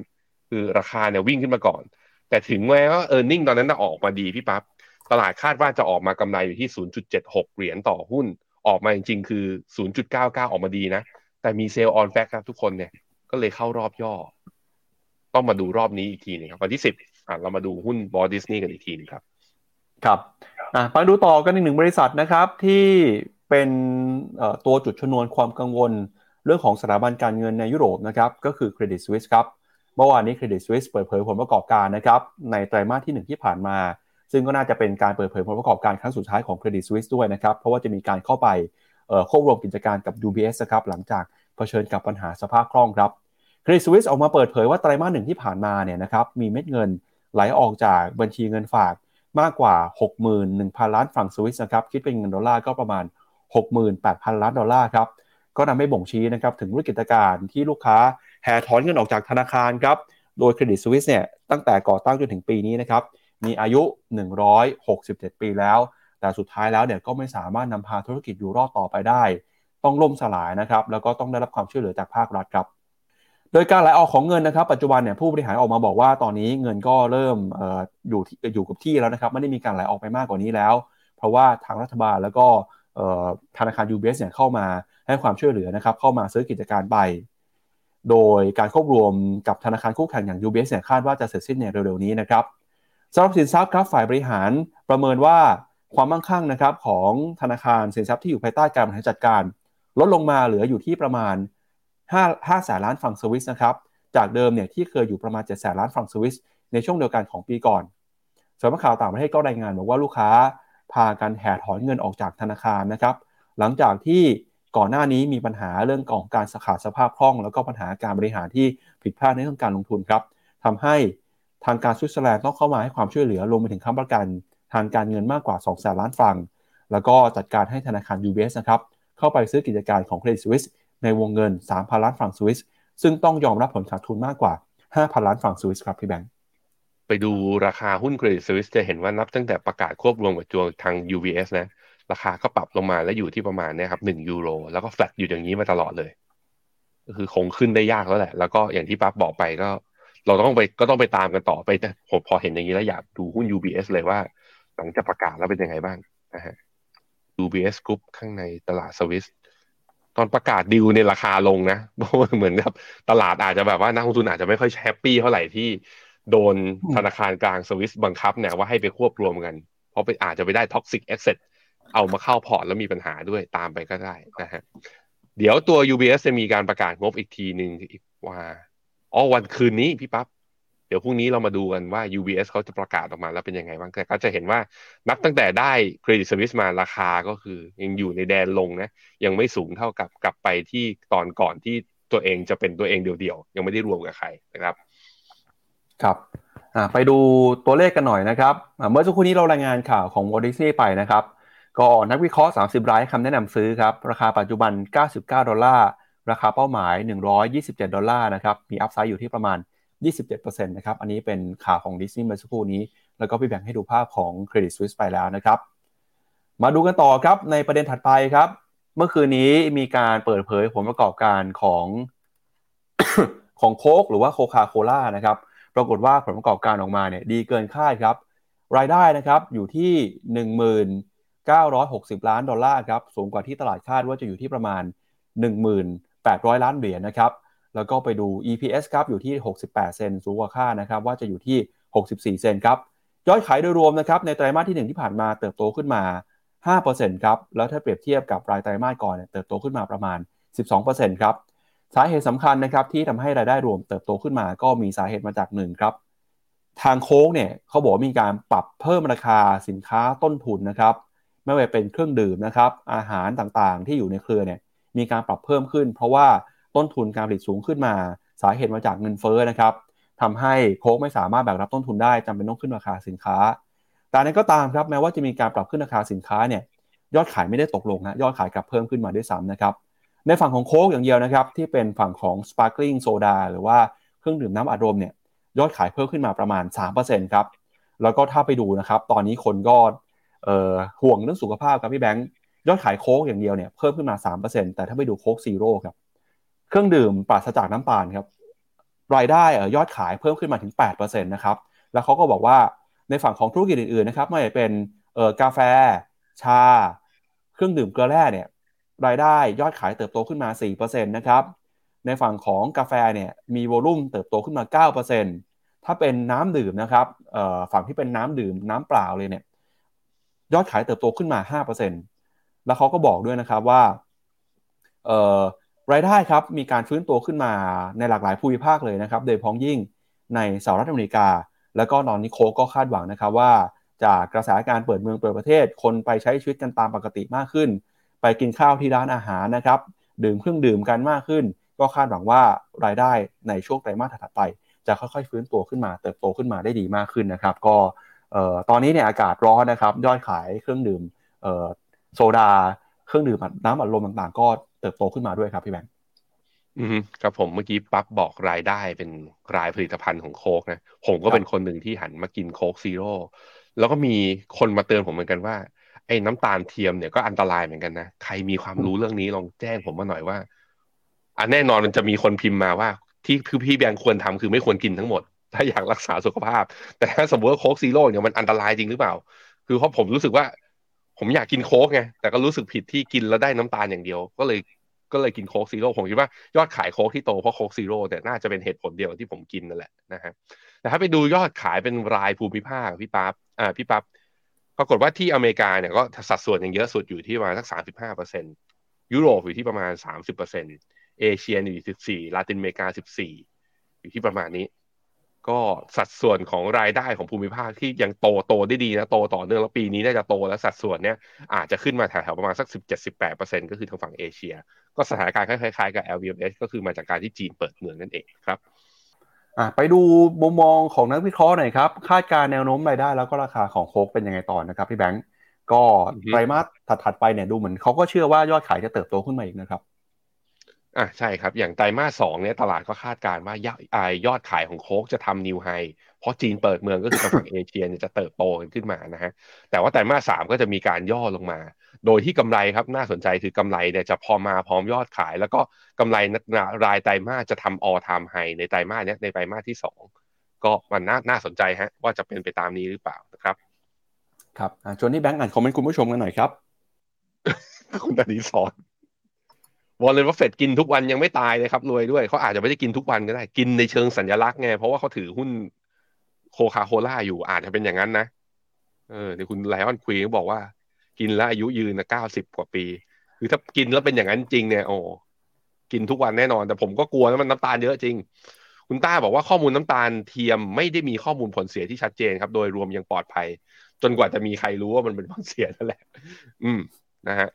คือราคาเนี่ยวิ่งขึ้นมาก่อน แต่ถึงแม้ว่าเออร์เน็งตอนนั้นออกมาดีพี่ปับ๊บตลาดคาดว่าจะออกมากำไรอยู่ที่ 0.76 เหรียญต่อหุ้น ออกมาจริงๆ คือ 0.99 ออกมาดีนะ แต่มีเซลล์ออนแฟกครับทุกคนเนี่ย ก็เลยเข้ารอบย่อ ต้องมาดูรอบนี้อีกทีนึงครับวันที่10อะเรามาดูหุ้นบอดิสนีย์กันอีกทีนึงครับ ครับอะไปดูต่อกันอีกหนึ่งบริษัทนะครับที่เป็นตัวจุดชนวนความกังวลเรื่องของสถาบันการเงินในยุโรปนะครับก็คือ Credit Suisse ครับเมื่อวานนี้ Credit Suisse เปิดเผยผลประกอบการนะครับในไตรมาสที่ 1 ที่ผ่านมา ซึ่งก็น่าจะเป็นการเปิดเผยผลประกอบการครั้งสุดท้ายของ Credit Suisse ด้วยนะครับเพราะว่าจะมีการเข้าไป ควบรวมกิจการกับ UBS ครับหลังจากเผชิญกับปัญหาสภาพคล่องครับ Credit Suisse ออกมาเปิดเผยว่าไตรมาสหนึ่งที่ผ่านมาเนี่ยนะครับมีเม็ดเงินไหลออกจากบัญชีเงินฝากมากกว่า 61,000 ล้านฟรังก์สวิสนะครับคิดเป็นเงินดอลลาร์ก็ประมาณ 68,000 ล้านดอลลาร์ครับก็นำให้บ่งชี้นะครับถึงธุรกิจการที่ลูกค้าแห่ถอนเงินออกจากธนาคารครับโดย Credit Suisse เนี่ยตั้งแต่ก่อตั้งจนถึงปีนี้นะครับมีอายุ 167 ปีแล้ว แต่สุดท้ายแล้วเนี่ยก็ไม่สามารถนำพาธุรกิจอยู่รอดต่อไปได้ ต้องล่มสลายนะครับแล้วก็ต้องได้รับความช่วยเหลือจากภาครัฐครับโดยการไหลออกของเงินนะครับปัจจุบันเนี่ยผู้บริหารออกมาบอกว่าตอนนี้เงินก็เริ่มอออยู่อยู่กับที่แล้วนะครับไม่ได้มีการไหลออกไปมากกว่านี้แล้ว เพราะว่าทางรัฐบาลแล้วก็ธนาคาร UBS เนี่ยเข้ามาให้ความช่วยเหลือนะครับเข้ามาซื้อกิจการไป โดยการควบรวมกับธนาคารคู่แข่งอย่าง UBS เนี่ยคาดว่าจะเสร็จสิ้นในเร็วๆนี้นะครับสำหรับสินทรัพย์ครับฝ่ายบริหารประเมินว่า ความมั่งคั่งนะครับของธนาคารสินทรัพย์ที่อยู่ภายใต้การบริหารจัดการ ลดลงมาเหลืออยู่ที่ประมาณ5 5แสนล้านฟรังสวิสนะครับจากเดิมเนี่ยที่เคยอยู่ประมาณ7แสนล้านฟรังสวิสในช่วงเดียวกันของปีก่อนสำนักข่าวต่างประเทศก็รายงานบอกว่าลูกค้าพากันแห่ถอนเงินออกจากธนาคารนะครับหลังจากที่ก่อนหน้านี้มีปัญหาเรื่องของการสขาดสภาพคล่อง แล้วก็ปัญหาการบริหารที่ผิดพลาดในเรื่องการลงทุนครับทำให้ทางการสวิตเซอร์แลนด์ต้องเข้ามาให้ความช่วยเหลือรวมไปถึงค้ำประกัน ทางการเงินมากกว่า2แสนล้านฟรังก์แล้วก็จัดการให้ธนาคาร UBS นะครับเข้าไปซื้อกิจการของ Credit Suisse ในวงเงิน 3,000 ล้านฟรังก์สวิสซึ่งต้องยอมรับผลขาดทุนมากกว่า 5,000 ล้านฟรังก์สวิสครับพี่แบงค์ไปดูราคาหุ้น Credit Suisse จะเห็นว่านับตั้งแต่ประกาศควบรวมกับตัวทาง UBS นะราคาก็ปรับลงมาแล้วอยู่ที่ประมาณนี้ครับหนึ่งยูโรแล้วก็แฟลตอยู่อย่างนี้มาตลอดเลยก็คือคงขึ้นได้ยากแล้วแหละ แล้วก็อย่างที่ปั๊บบอกไปก็ เราต้องไปก็ต้องไปตามกันต่อไปแต่ผมพอเห็นอย่างนี้แล้วอยากดูหุ้น UBS เลยว่า หลังจากประกาศแล้วเป็นยังไงบ้างนะฮะ UBS Group ข้างในตลาดสวิสตอนประกาศดิวในราคาลงนะเพราะเหมือนกับตลาดอาจจะแบบว่านักลงทุนอาจจะไม่ค่อย happy เท่าไหร่ที่โดนธนาคารกลางสวิสบังคับเนี่ยว่าให้ไปควบรวมกัน เพราะไปอาจจะไปได้ toxic asset เอามาเข้าพอร์ตแล้วมีปัญหาด้วยตามไปก็ได้นะฮะเดี๋ยวตัว UBS จะมีการประกาศงบอีกทีหนึ่งว่าอ๋อวันคืนนี้พี่ปั๊บ เดี๋ยวพรุ่งนี้เรามาดูกันว่า UBS เขาจะประกาศออกมาแล้วเป็นยังไงบ้างแต่ก็จะเห็นว่านับตั้งแต่ได้ Credit Suisse มาราคาก็คือยังอยู่ในแดนลงนะ ยังไม่สูงเท่ากับกลับไปที่ตอนก่อนที่ตัวเองจะเป็นตัวเองเดียวๆ ยังไม่ได้รวมกับใครนะครับครับไปดูตัวเลขกันหน่อยนะครับเมื่อสักครู่นี้เรารายงานข่าวของ Walt Disney ไปนะครับ ก็นักวิเคราะห์ 30 รายคำแนะนำซื้อครับ ราคาปัจจุบัน 99 ดอลลาร์ ราคาเป้าหมาย 127 ดอลลาร์นะครับ มี upside อยู่ที่ประมาณ 27%นะครับ อันนี้เป็นข่าวของดิสนีย์เมื่อสักครู่นี้ แล้วก็พี่แบงก์ให้ดูภาพของ Credit Suisse ไปแล้วนะครับ มาดูกันต่อครับในประเด็นถัดไปครับ เมื่อคืนนี้มีการเปิดเผยผลประกอบการของของโค้กหรือว่าโคคาโคล่านะครับ ปรากฏว่าผลประกอบการออกมาเนี่ยดีเกินคาดครับ รายได้นะครับอยู่ที่ 1960 ล้านดอลลาร์ครับ สูงกว่าที่ตลาดคาดว่าจะอยู่ที่ประมาณ 1800 ล้านเหรียญนะครับ แล้วก็ไปดู EPS ครับอยู่ที่ 68 เซนสูงกว่าค่านะครับว่าจะอยู่ที่ 64 เซนครับยอดขายโดยรวมนะครับในไตรมาสที่ 1 ที่ผ่านมาเติบโตขึ้นมา 5%ครับแล้วถ้าเปรียบเทียบกับรายไตรมาสก่อนเนี่ยเติบโตขึ้นมาประมาณ 12%ครับสาเหตุสำคัญนะครับที่ทำให้รายได้รวมเติบโตขึ้นมา ก็มีสาเหตุมาจากหนึ่งครับ ทางโค้กเนี่ยเขาบอกมีการปรับเพิ่มราคาสินค้าต้นทุนนะครับ ไม่ว่าเป็นเครื่องดื่มนะครับอาหารต่างๆ ที่อยู่ในเครือเนี่ยมีการปรับเพิ่มขึ้น เพราะว่า ต้นทุนการผลิตสูงขึ้นมา สาเหตุมาจากเงินเฟ้อนะครับทำให้โค้กไม่สามารถแบกรับต้นทุนได้จำเป็นต้องขึ้นราคาสินค้า แต่นั้นก็ตามครับแม้ว่าจะมีการปรับขึ้นราคาสินค้าเนี่ยยอดขายไม่ได้ตกลงนะยอดขายกลับเพิ่มขึ้นมาด้วยซ้ำนะครับในฝั่งของโค้กอย่างเดียวนะครับที่เป็นฝั่งของ sparkling soda หรือว่าเครื่องดื่มน้ำอัดลมเนี่ยยอดขายเพิ่มขึ้นมาประมาณ 3%ครับแล้วก็ถ้าไปดูนะครับตอนนี้คนก็ห่วงเรื่องสุขภาพครับพี่แบงค์ยอดขายโค้กอย่างเดียวเนี่ยเพิ่มขึ้นมา 3%แต่ถ้าไปดูโค้กซีโร่ครับ เครื่องดื่มปราศจากน้ำตาลครับรายได้ยอดขายเพิ่มขึ้นมาถึง8%นะครับแล้วเขาก็บอกว่าในฝั่งของธุรกิจอื่นๆนะครับไม่ว่าจะเป็นกาแฟ ชา เครื่องดื่มเกลือแร่เนี่ยรายได้ยอดขายเติบโตขึ้นมา 4%นะครับในฝั่งของกาแฟเนี่ยมีโวลุ่มเติบโตขึ้นมา 9%ถ้าเป็นน้ำดื่มนะครับฝั่งที่เป็นน้ำดื่มน้ำเปล่าเลยเนี่ยยอดขายเติบโตขึ้นมา 5%แล้วเขาก็บอกด้วยนะครับว่า รายได้ครับมีการฟื้นตัวขึ้นมาในหลากหลายภูมิภาคเลยนะครับ โดยพ้องยิ่งในสหรัฐอเมริกา แล้วก็นอนนิโคก็คาดหวังนะครับว่าจากกระแสการเปิดเมืองเปิดประเทศ คนไปใช้ชีวิตกันตามปกติมากขึ้น ไปกินข้าวที่ร้านอาหารนะครับ ดื่มเครื่องดื่มกันมากขึ้น ก็คาดหวังว่ารายได้ในช่วงไตรมาสถัดไป จะค่อยๆ ฟื้นตัวขึ้นมา เติบโตขึ้นมาได้ดีมากขึ้นนะครับ ก็ตอนนี้เนี่ยอากาศร้อนนะครับยอดขายเครื่องดื่มโซดา เครื่องดื่มน้ำอัดลมต่างๆ ก็ เติบโตขึ้นมาด้วยครับพี่แบงค์อืมครับผมเมื่อกี้ปั๊บบอกรายได้เป็นรายผลิตภัณฑ์ของโค้กนะ ผมก็เป็นคนหนึ่งที่หันมากินโค้กซีโร่แล้วก็มีคนมาเตือนผมเหมือนกันว่าไอ้น้ำตาลเทียมเนี่ยก็อันตรายเหมือนกันนะ ใครมีความรู้เรื่องนี้ลองแจ้งผมมาหน่อยว่าอันแน่นอนมันจะมีคนพิมพ์มาว่า ที่คือพี่แบงก์ควรทำคือไม่ควรกินทั้งหมด ถ้าอยากรักษาสุขภาพ แต่ถ้าสมมติว่าโค้กซีโร่เนี่ยมันอันตรายจริงหรือเปล่า คือเพราะผมรู้สึกว่า ผมอยากกินโค้กไงแต่ก็รู้สึกผิดที่กินแล้วได้น้ำตาลอย่างเดียว ก็เลยก็เลยกินโค้กซีโร่ผมคิดว่ายอดขายโค้กที่โตเพราะโค้กซีโร่แต่น่าจะเป็นเหตุผลเดียวที่ผมกินนั่นแหละนะฮะแต่ถ้าไปดูยอดขายเป็นรายภูมิภาคพี่ปั๊บอ่าพี่ปั๊บปรากฏว่าที่อเมริกาเนี่ยก็สัดส่วนอยังเยอะสุดอยู่ที่ประมาณสักสามสิบห้าเปอร์เซ็นยุโรปอยู่ที่ประมาณสามสิบเปอร์เซ็นเอเชียอยู่สิบสี่ลาตินอเมริกาสิบสี่อยู่ที่ประมาณนี้ ก็สัดส่วนของรายได้ของภูมิภาคที่ยังโตโตได้ดีนะโตต่อเนื่องแล้วปีนี้น่าจะโตแล้วสัดส่วนเนี้ยอาจจะขึ้นมาแถวๆประมาณสักสิบเจ็ดสิบแปดเปอร์เซ็นก็คือทางฝั่งเอเชีย ก็สถานการณ์คล้ายๆกับ LVMH ก็คือมาจากการที่จีนเปิดเมืองนั่นเองครับไปดูมุมมองของนักวิเคราะห์หน่อยครับ คาดการแนวโน้มรายได้แล้วก็ราคาของโคกเป็นยังไงต่อนะครับพี่แบงก์ก็ไตรมาสถัดๆไปเนี่ยดูเหมือนเขาก็เชื่อว่ายอดขายจะเติบโตขึ้นมาอีกนะครับ อะใช่ครับ อย่างไตรมาสสองเนี่ยตลาดก็คาดการณ์ว่ายอดยอดขายของโค้กจะทำนิวไฮเพราะจีนเปิดเมืองก็คือฝั่งเอเชียเนี่ยจะเติบโตขึ้นมานะฮะแต่ว่าไตรมาสสามก็จะมีการย่อลงมา โดยที่กำไรครับน่าสนใจคือกำไรเนี่ยจะพอมาพร้อมยอดขาย แล้วก็กำไรรายไตรมาสจะทำ all time high ในไตรมาสเนี้ยในไตรมาสที่สองก็มันน่าน่าสนใจฮะว่าจะเป็นไปตามนี้หรือเปล่านะครับครับชวนพี่แบงก์อ่านคอมเมนต์คุณผู้ชมกันหน่อยครับคุณตานีสอน วอร์เรน บัฟเฟตต์กินทุกวันยังไม่ตายเลยครับรวยด้วยเขาอาจจะไม่ได้กินทุกวันก็ได้ กินในเชิงสัญลักษณ์ไงเพราะว่าเขาถือหุ้นโคคาโคล่าอยู่อาจจะเป็นอย่างนั้นนะเออเดี๋ยวคุณไลออนควีนเขาบอกว่า กินแล้วอายุยืนนะเก้าสิบกว่าปี คือถ้ากินแล้วเป็นอย่างนั้นจริงเนี่ยโอ้กินทุกวันแน่นอน แต่ผมก็กลัวนะมันน้ำตาลเยอะจริง คุณต้าบอกว่าข้อมูลน้ำตาลเทียมไม่ได้มีข้อมูลผลเสียที่ชัดเจนครับ โดยรวมยังปลอดภัย จนกว่าจะมีใครรู้ว่ามันเป็นผลเสียนั่นแหละ อืมนะฮะ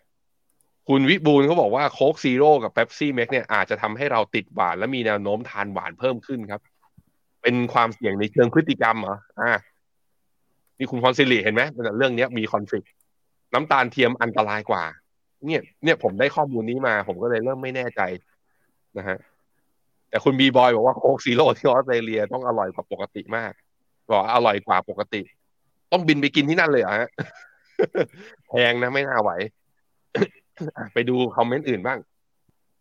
คุณวิบูลเขาบอกว่าโค้กซีโร่กับเบปซี่เม็กเนี่ยอาจจะทำให้เราติดหวานและมีแนวโน้มทานหวานเพิ่มขึ้นครับ เป็นความเสี่ยงในเชิงพฤติกรรมเหรออ่านี่คุณพรสิริเห็นไหมเรื่องนี้มี conflict น้ำตาลเทียมอันตรายกว่า เนี่ยเนี่ยผมได้ข้อมูลนี้มา ผมก็เลยเริ่มไม่แน่ใจนะฮะแต่คุณบีบอยบอกว่าโค้กซีโร่ที่ออสเตรเลียต้องอร่อยกว่าปกติมากบอกอร่อยกว่าปกติ ต้องบินไปกินที่นั่นเลยอฮะแพงนะไม่น่าไหว ไปดูคอมเมนต์อื่นบ้าง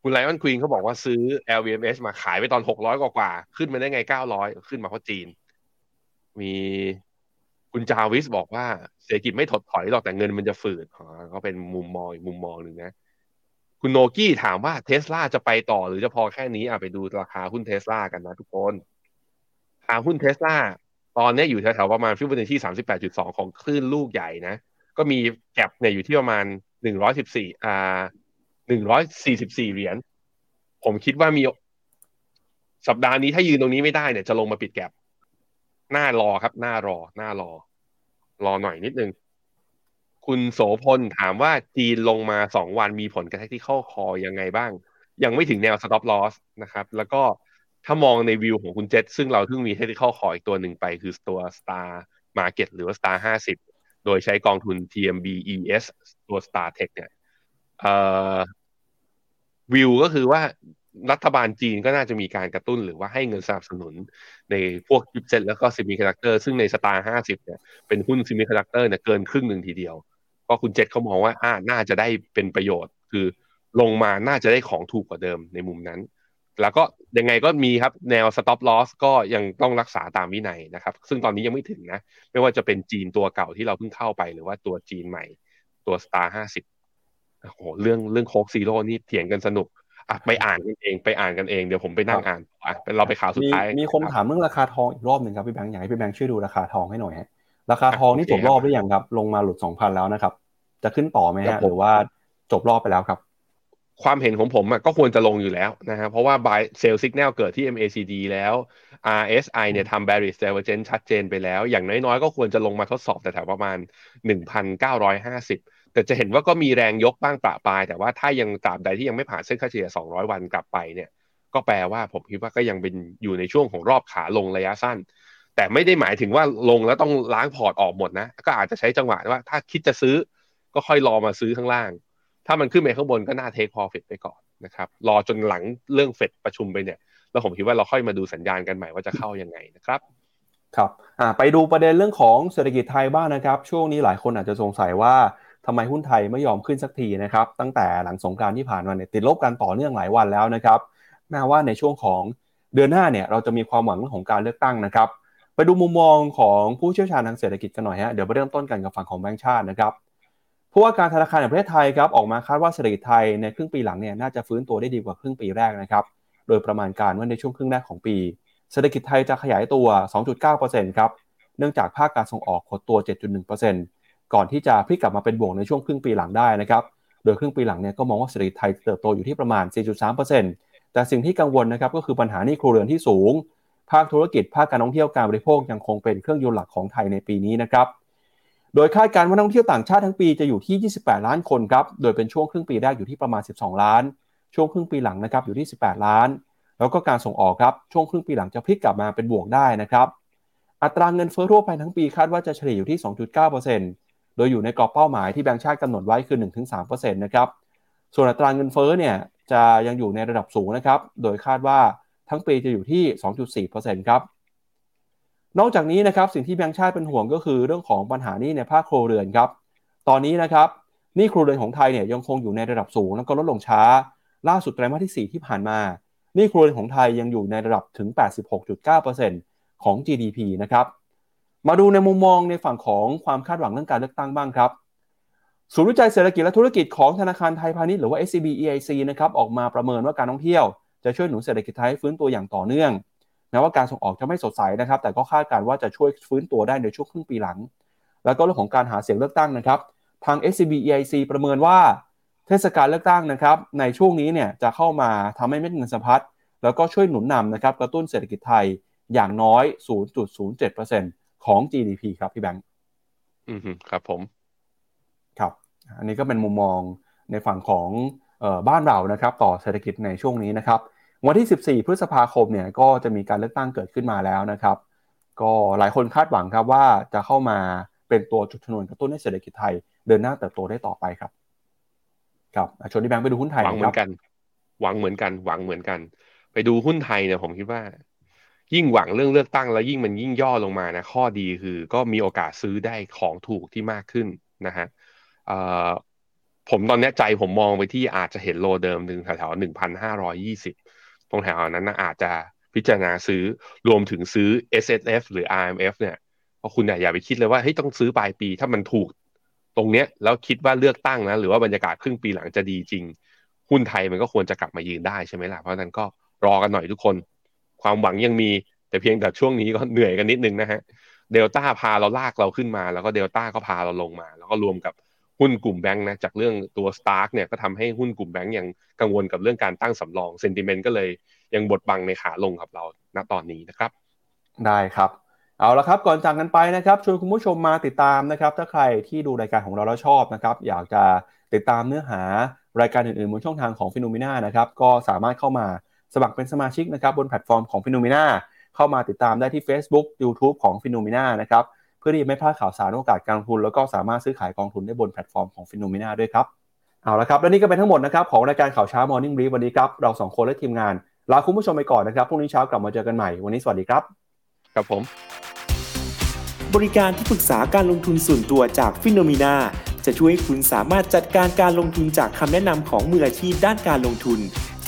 คุณไลออนควีนเขาบอกว่าซื้อ LVMH มาขายไปตอนหกร้อยกว่า ขึ้นมาได้ไงเก้าร้อยขึ้นมาเพราะจีน มีคุณจาวิสบอกว่าเศรษฐกิจไม่ถดถอยหรอกแต่เงินมันจะฝืดอ๋อก็เป็นมุมมองอีกมุมมองหนึ่งนะ คุณโนกี้ถามว่าเทสลาจะไปต่อหรือจะพอแค่นี้อะไปดูราคาหุ้นเทสลากันนะทุกคนราคาหุ้นเทสลาตอนนี้อยู่แถวๆประมาณฟิบเบอร์ที่สามสิบแปดจุดสองของคลื่นลูกใหญ่นะ ก็มีแก็บเนี่ยอยู่ที่ประมาณ หนึ่งร้อยสิบสี่อ่าหนึ่งร้อยสี่สิบสี่เหรียญผมคิดว่ามี สัปดาห์นี้ถ้ายืนตรงนี้ไม่ได้เนี่ยจะลงมาปิดแก็บหน้ารอครับ หน้ารอ หน้ารอ รอหน่อยนิดนึง คุณโสพลถามว่าจีนลงมาสองวันมีผลกระทบที่เข้าคอยังไงบ้าง ยังไม่ถึงแนว stop loss นะครับ แล้วก็ถ้ามองในวิวของคุณเจษซึ่งเราเพิ่งมี technical call อีกตัวหนึ่งไป คือตัว star market หรือว่า star ห้าสิบโดยใช้กองทุน TMB ES ตัว star tech เนี่ยวิวก็คือว่ารัฐบาลจีนก็น่าจะมีการกระตุ้นหรือว่าให้เงินสนับสนุน ในพวกชิปเซ็ตแล้วก็ semiconductor ซึ่งใน STAR ห้าสิบเนี่ยเป็นหุ้น semiconductor เนี่ยเกินครึ่งหนึ่งทีเดียว ก็คุณเจษเขามองว่าอ่าน่าจะได้เป็นประโยชน์ คือลงมาน่าจะได้ของถูกกว่าเดิมในมุมนั้น แล้วก็ยังไงก็มีครับแนว stop loss ก็ยังต้องรักษาตามวินัยนะครับ ซึ่งตอนนี้ยังไม่ถึงนะ ไม่ว่าจะเป็นจีนตัวเก่าที่เราเพิ่งเข้าไปหรือว่าตัวจีนใหม่ ตัว star ห้าสิบโอ้โหเรื่องเรื่องโคกซีโร่นี่เถียงกันสนุกอะไปอ่านกันเองไปอ่านกันเองเดี๋ยวผมไปนั่งอ่านอะเป็นเราไปข่าวสุดท้าย มีคนถามเรื่องราคาทองอีกรอบหนึ่งครับพี่แบงค์อยากให้พี่แบงค์ช่วยดูราคาทองให้หน่อยฮะราคาทองนี่จบรอบหรือยังครับ ลงมาหลุดสองพันแล้วนะครับ จะขึ้นต่อไหมฮะหรือว่าจบรอบไปแล้วครับความเห็นของผมก็ควรจะลงอยู่แล้วนะฮะเพราะว่า buy sell signal เกิดที่ MACD แล้ว RSI เนี่ยทำ bearish divergence ชัดเจนไปแล้ว อย่างน้อยๆ ก็ควรจะลงมาทดสอบแต่แถวประมาณ 1,950 แต่จะเห็นว่าก็มีแรงยกบ้างประปาย แต่ว่าถ้ายังตราบใดที่ยังไม่ผ่านเส้นค่าเฉลี่ย 200 วันกลับไปเนี่ยก็แปลว่าผมคิดว่าก็ยังเป็นอยู่ในช่วงของรอบขาลงระยะสั้น แต่ไม่ได้หมายถึงว่าลงแล้วต้องล้างพอร์ตออกหมดนะ ก็อาจจะใช้จังหวะว่าถ้าคิดจะซื้อก็ค่อยรอมาซื้อข้างล่าง ถ้ามันขึ้นไปข้างบนก็น่าเทคพอฟิตไปก่อนนะครับรอจนหลังเรื่องเฟดประชุมไปเนี่ยแล้วผมคิดว่าเราค่อยมาดูสัญญาณกันใหม่ว่าจะเข้ายังไงนะครับครับไปดูประเด็นเรื่องของเศรษฐกิจไทยบ้างนะครับ ช่วงนี้หลายคนอาจจะสงสัยว่า ทำไมหุ้นไทยไม่ยอมขึ้นสักทีนะครับ ตั้งแต่หลังสงการที่ผ่านมาเนี่ยติดลบกันต่อเนื่องหลายวันแล้วนะครับแม้ว่าในช่วงของเดือนหน้าเนี่ยเราจะมีความหวังเรื่องของการเลือกตั้งนะครับ ไปดูมุมมองของผู้เชี่ยวชาญทางเศรษฐกิจกันหน่อยฮะเดี๋ยวไปเริ่มต้นกันกับฝั่งของแบงก์ชาตินะครับผู้ว่าการธนาคารแห่งประเทศไทยครับออกมาคาดว่าเศรษฐกิจไทยในครึ่งปีหลังเนี่ยน่าจะฟื้นตัวได้ดีกว่าครึ่งปีแรกนะครับโดยประมาณการว่าในช่วงครึ่งแรกของปี เศรษฐกิจไทยจะขยายตัว 2.9%ครับเนื่องจากภาคการส่งออกหดตัว 7.1% ก่อนที่จะพลิกกลับมาเป็นบวกในช่วงครึ่งปีหลังได้นะครับ โดยครึ่งปีหลังเนี่ยก็มองว่าเศรษฐกิจไทยเติบโตอยู่ที่ประมาณ 4.3%แต่สิ่งที่กังวลนะครับก็คือปัญหานี้ครัวเรือนที่สูง ภาคธุรกิจ ภาคการท่องเที่ยวการบริโภคยังคงเป็นเครื่องยนต์หลักของไทยในปีนี้นะครับ โดยคาดการณ์ว่านักท่องเที่ยวต่างชาติทั้งปีจะอยู่ที่ 28 ล้านคนครับ โดยเป็นช่วงครึ่งปีแรกอยู่ที่ประมาณ 12 ล้าน ช่วงครึ่งปีหลังนะครับอยู่ที่ 18 ล้าน แล้วก็การส่งออกครับ ช่วงครึ่งปีหลังจะพลิกกลับมาเป็นบวกได้นะครับ อัตราเงินเฟ้อทั่วไปทั้งปีคาดว่าจะเฉลี่ยอยู่ที่ 2.9% โดยอยู่ในกรอบเป้าหมายที่แบงก์ชาติกำหนดไว้คือ 1-3%นะครับ ส่วนอัตราเงินเฟ้อเนี่ยจะยังอยู่ในระดับสูงนะครับ โดยคาดว่าทั้งปีจะอยู่ที่ 2.4%ครับ นอกจากนี้นะครับสิ่งที่แบงก์ชาติเป็นห่วงก็คือเรื่องของปัญหานี้ในภาคครัวเรือนครับ ตอนนี้นะครับนี่ครัวเรือนของไทยเนี่ยยังคงอยู่ในระดับสูงแล้วก็ลดลงช้า ล่าสุดไตรมาสที่ 4 ที่ผ่านมานี่ครัวเรือนของไทยยังอยู่ในระดับถึง 86.9%ของ GDP นะครับ มาดูในมุมมองในฝั่งของความคาดหวังเรื่องการเลือกตั้งบ้างครับศูนย์วิจัยเศรษฐกิจและธุรกิจของธนาคารไทยพาณิชย์หรือว่า SCB EIC นะครับออกมาประเมินว่าการท่องเที่ยวจะช่วยหนุนเศรษฐกิจไทยฟื้นตัวอย่างต่อเนื่องแม้ว่าการส่งออกจะไม่สดใสนะครับแต่ก็คาดการณ์ว่าจะช่วยฟื้นตัวได้ในช่วงครึ่งปีหลัง แล้วก็เรื่องของการหาเสียงเลือกตั้งนะครับทาง SCB EIC ประเมินว่า เทศกาลเลือกตั้งนะครับในช่วงนี้เนี่ยจะเข้ามาทำให้เม็ดเงินสะพัดแล้วก็ช่วยหนุนนำนะครับกระตุ้นเศรษฐกิจไทยอย่างน้อย 0.07% ของ GDP ครับพี่แบงค์อืมครับผม ครับ อันนี้ก็เป็นมุมมองในฝั่งของออบ้านเรานะครับ ต่อเศรษฐกิจในช่วงนี้นะครับ วันที่ 14 พฤษภาคมเนี่ยก็จะมีการเลือกตั้งเกิดขึ้นมาแล้วนะครับ ก็หลายคนคาดหวังครับว่าจะเข้ามาเป็นตัวจุดชนวนกระตุ้นให้เศรษฐกิจไทยเดินหน้าเติบโตได้ต่อไปครับครับชวนที่แบงค์ไปดูหุ้นไทยหวังเหมือนกัน หวังเหมือนกัน หวังเหมือนกัน ไปดูหุ้นไทยเนี่ยผมคิดว่า ยิ่งหวังเรื่องเลือกตั้งแล้วยิ่งมันยิ่งย่อลงมานะข้อดีคือก็มีโอกาสซื้อได้ของถูกที่มากขึ้นนะฮะผมตอนนี้ใจผมมองไปที่อาจจะเห็นโลเดิมหนึ่งแถวๆหนึ่งพันห้าร้อยี่สิบตรงแถวนั้นนะอาจจะพิจารณาซื้อรวมถึงซื้อ S S F หรือ R M F เนี่ยเพราะคุณอย่าไปคิดเลยว่าเฮ้ยต้องซื้อปลายปี ถ้ามันถูกตรงเนี้ยแล้วคิดว่าเลือกตั้งนะหรือว่าบรรยากาศครึ่งปีหลังจะดีจริงหุ้นไทยมันก็ควรจะกลับมายืนได้ใช่ไหมล่ะเพราะนั้นก็รอกันหน่อยทุกคน ความหวังยังมี แต่เพียงแต่ช่วงนี้ก็เหนื่อยกันนิดนึงนะฮะเดลต้าพาเราลากเราขึ้นมา แล้วก็เดลต้าก็พาเราลงมา แล้วก็รวมกับหุ้นกลุ่มแบงค์นะจากเรื่องตัวสตาร์กเนี่ยก็ทำให้หุ้นกลุ่มแบงค์ยังกังวลกับเรื่องการตั้งสำรอง sentiment ก็เลยยังบดบังในขาลงกับเราณตอนนี้นะครับ ได้ครับเอาละครับก่อนจากกันไปนะครับชวนคุณผู้ชมมาติดตามนะครับ ถ้าใครที่ดูรายการของเราแล้วชอบนะครับ อยากจะติดตามเนื้อหารายการอื่นๆบนช่องทางของ Finnomena นะครับก็สามารถเข้ามา สมัครเป็นสมาชิกนะครับบนแพลตฟอร์มของ Finnomenaเข้ามาติดตามได้ที่ Facebook YouTube ของ Finnomena นะครับเพื่อที่จะไม่พลาดข่าวสารโอกาสการลงทุน แล้วก็สามารถซื้อขายกองทุนได้บนแพลตฟอร์มของ Finnomena ด้วยครับเอาละครับและนี่ก็เป็นทั้งหมดนะครับของรายการข่าวเช้า Morning Brief วันนี้ครับเราสองคนและทีมงานลาคุณผู้ชมไปก่อนนะครับพรุ่งนี้เช้ากลับมาเจอกันใหม่วันนี้สวัสดีครับครับผม บริการที่ปรึกษาการลงทุนส่วนตัวจาก Finnomena จะช่วยให้คุณสามารถจัดการการลงทุนจากคำแนะนำของมืออาชีพด้านการลงทุน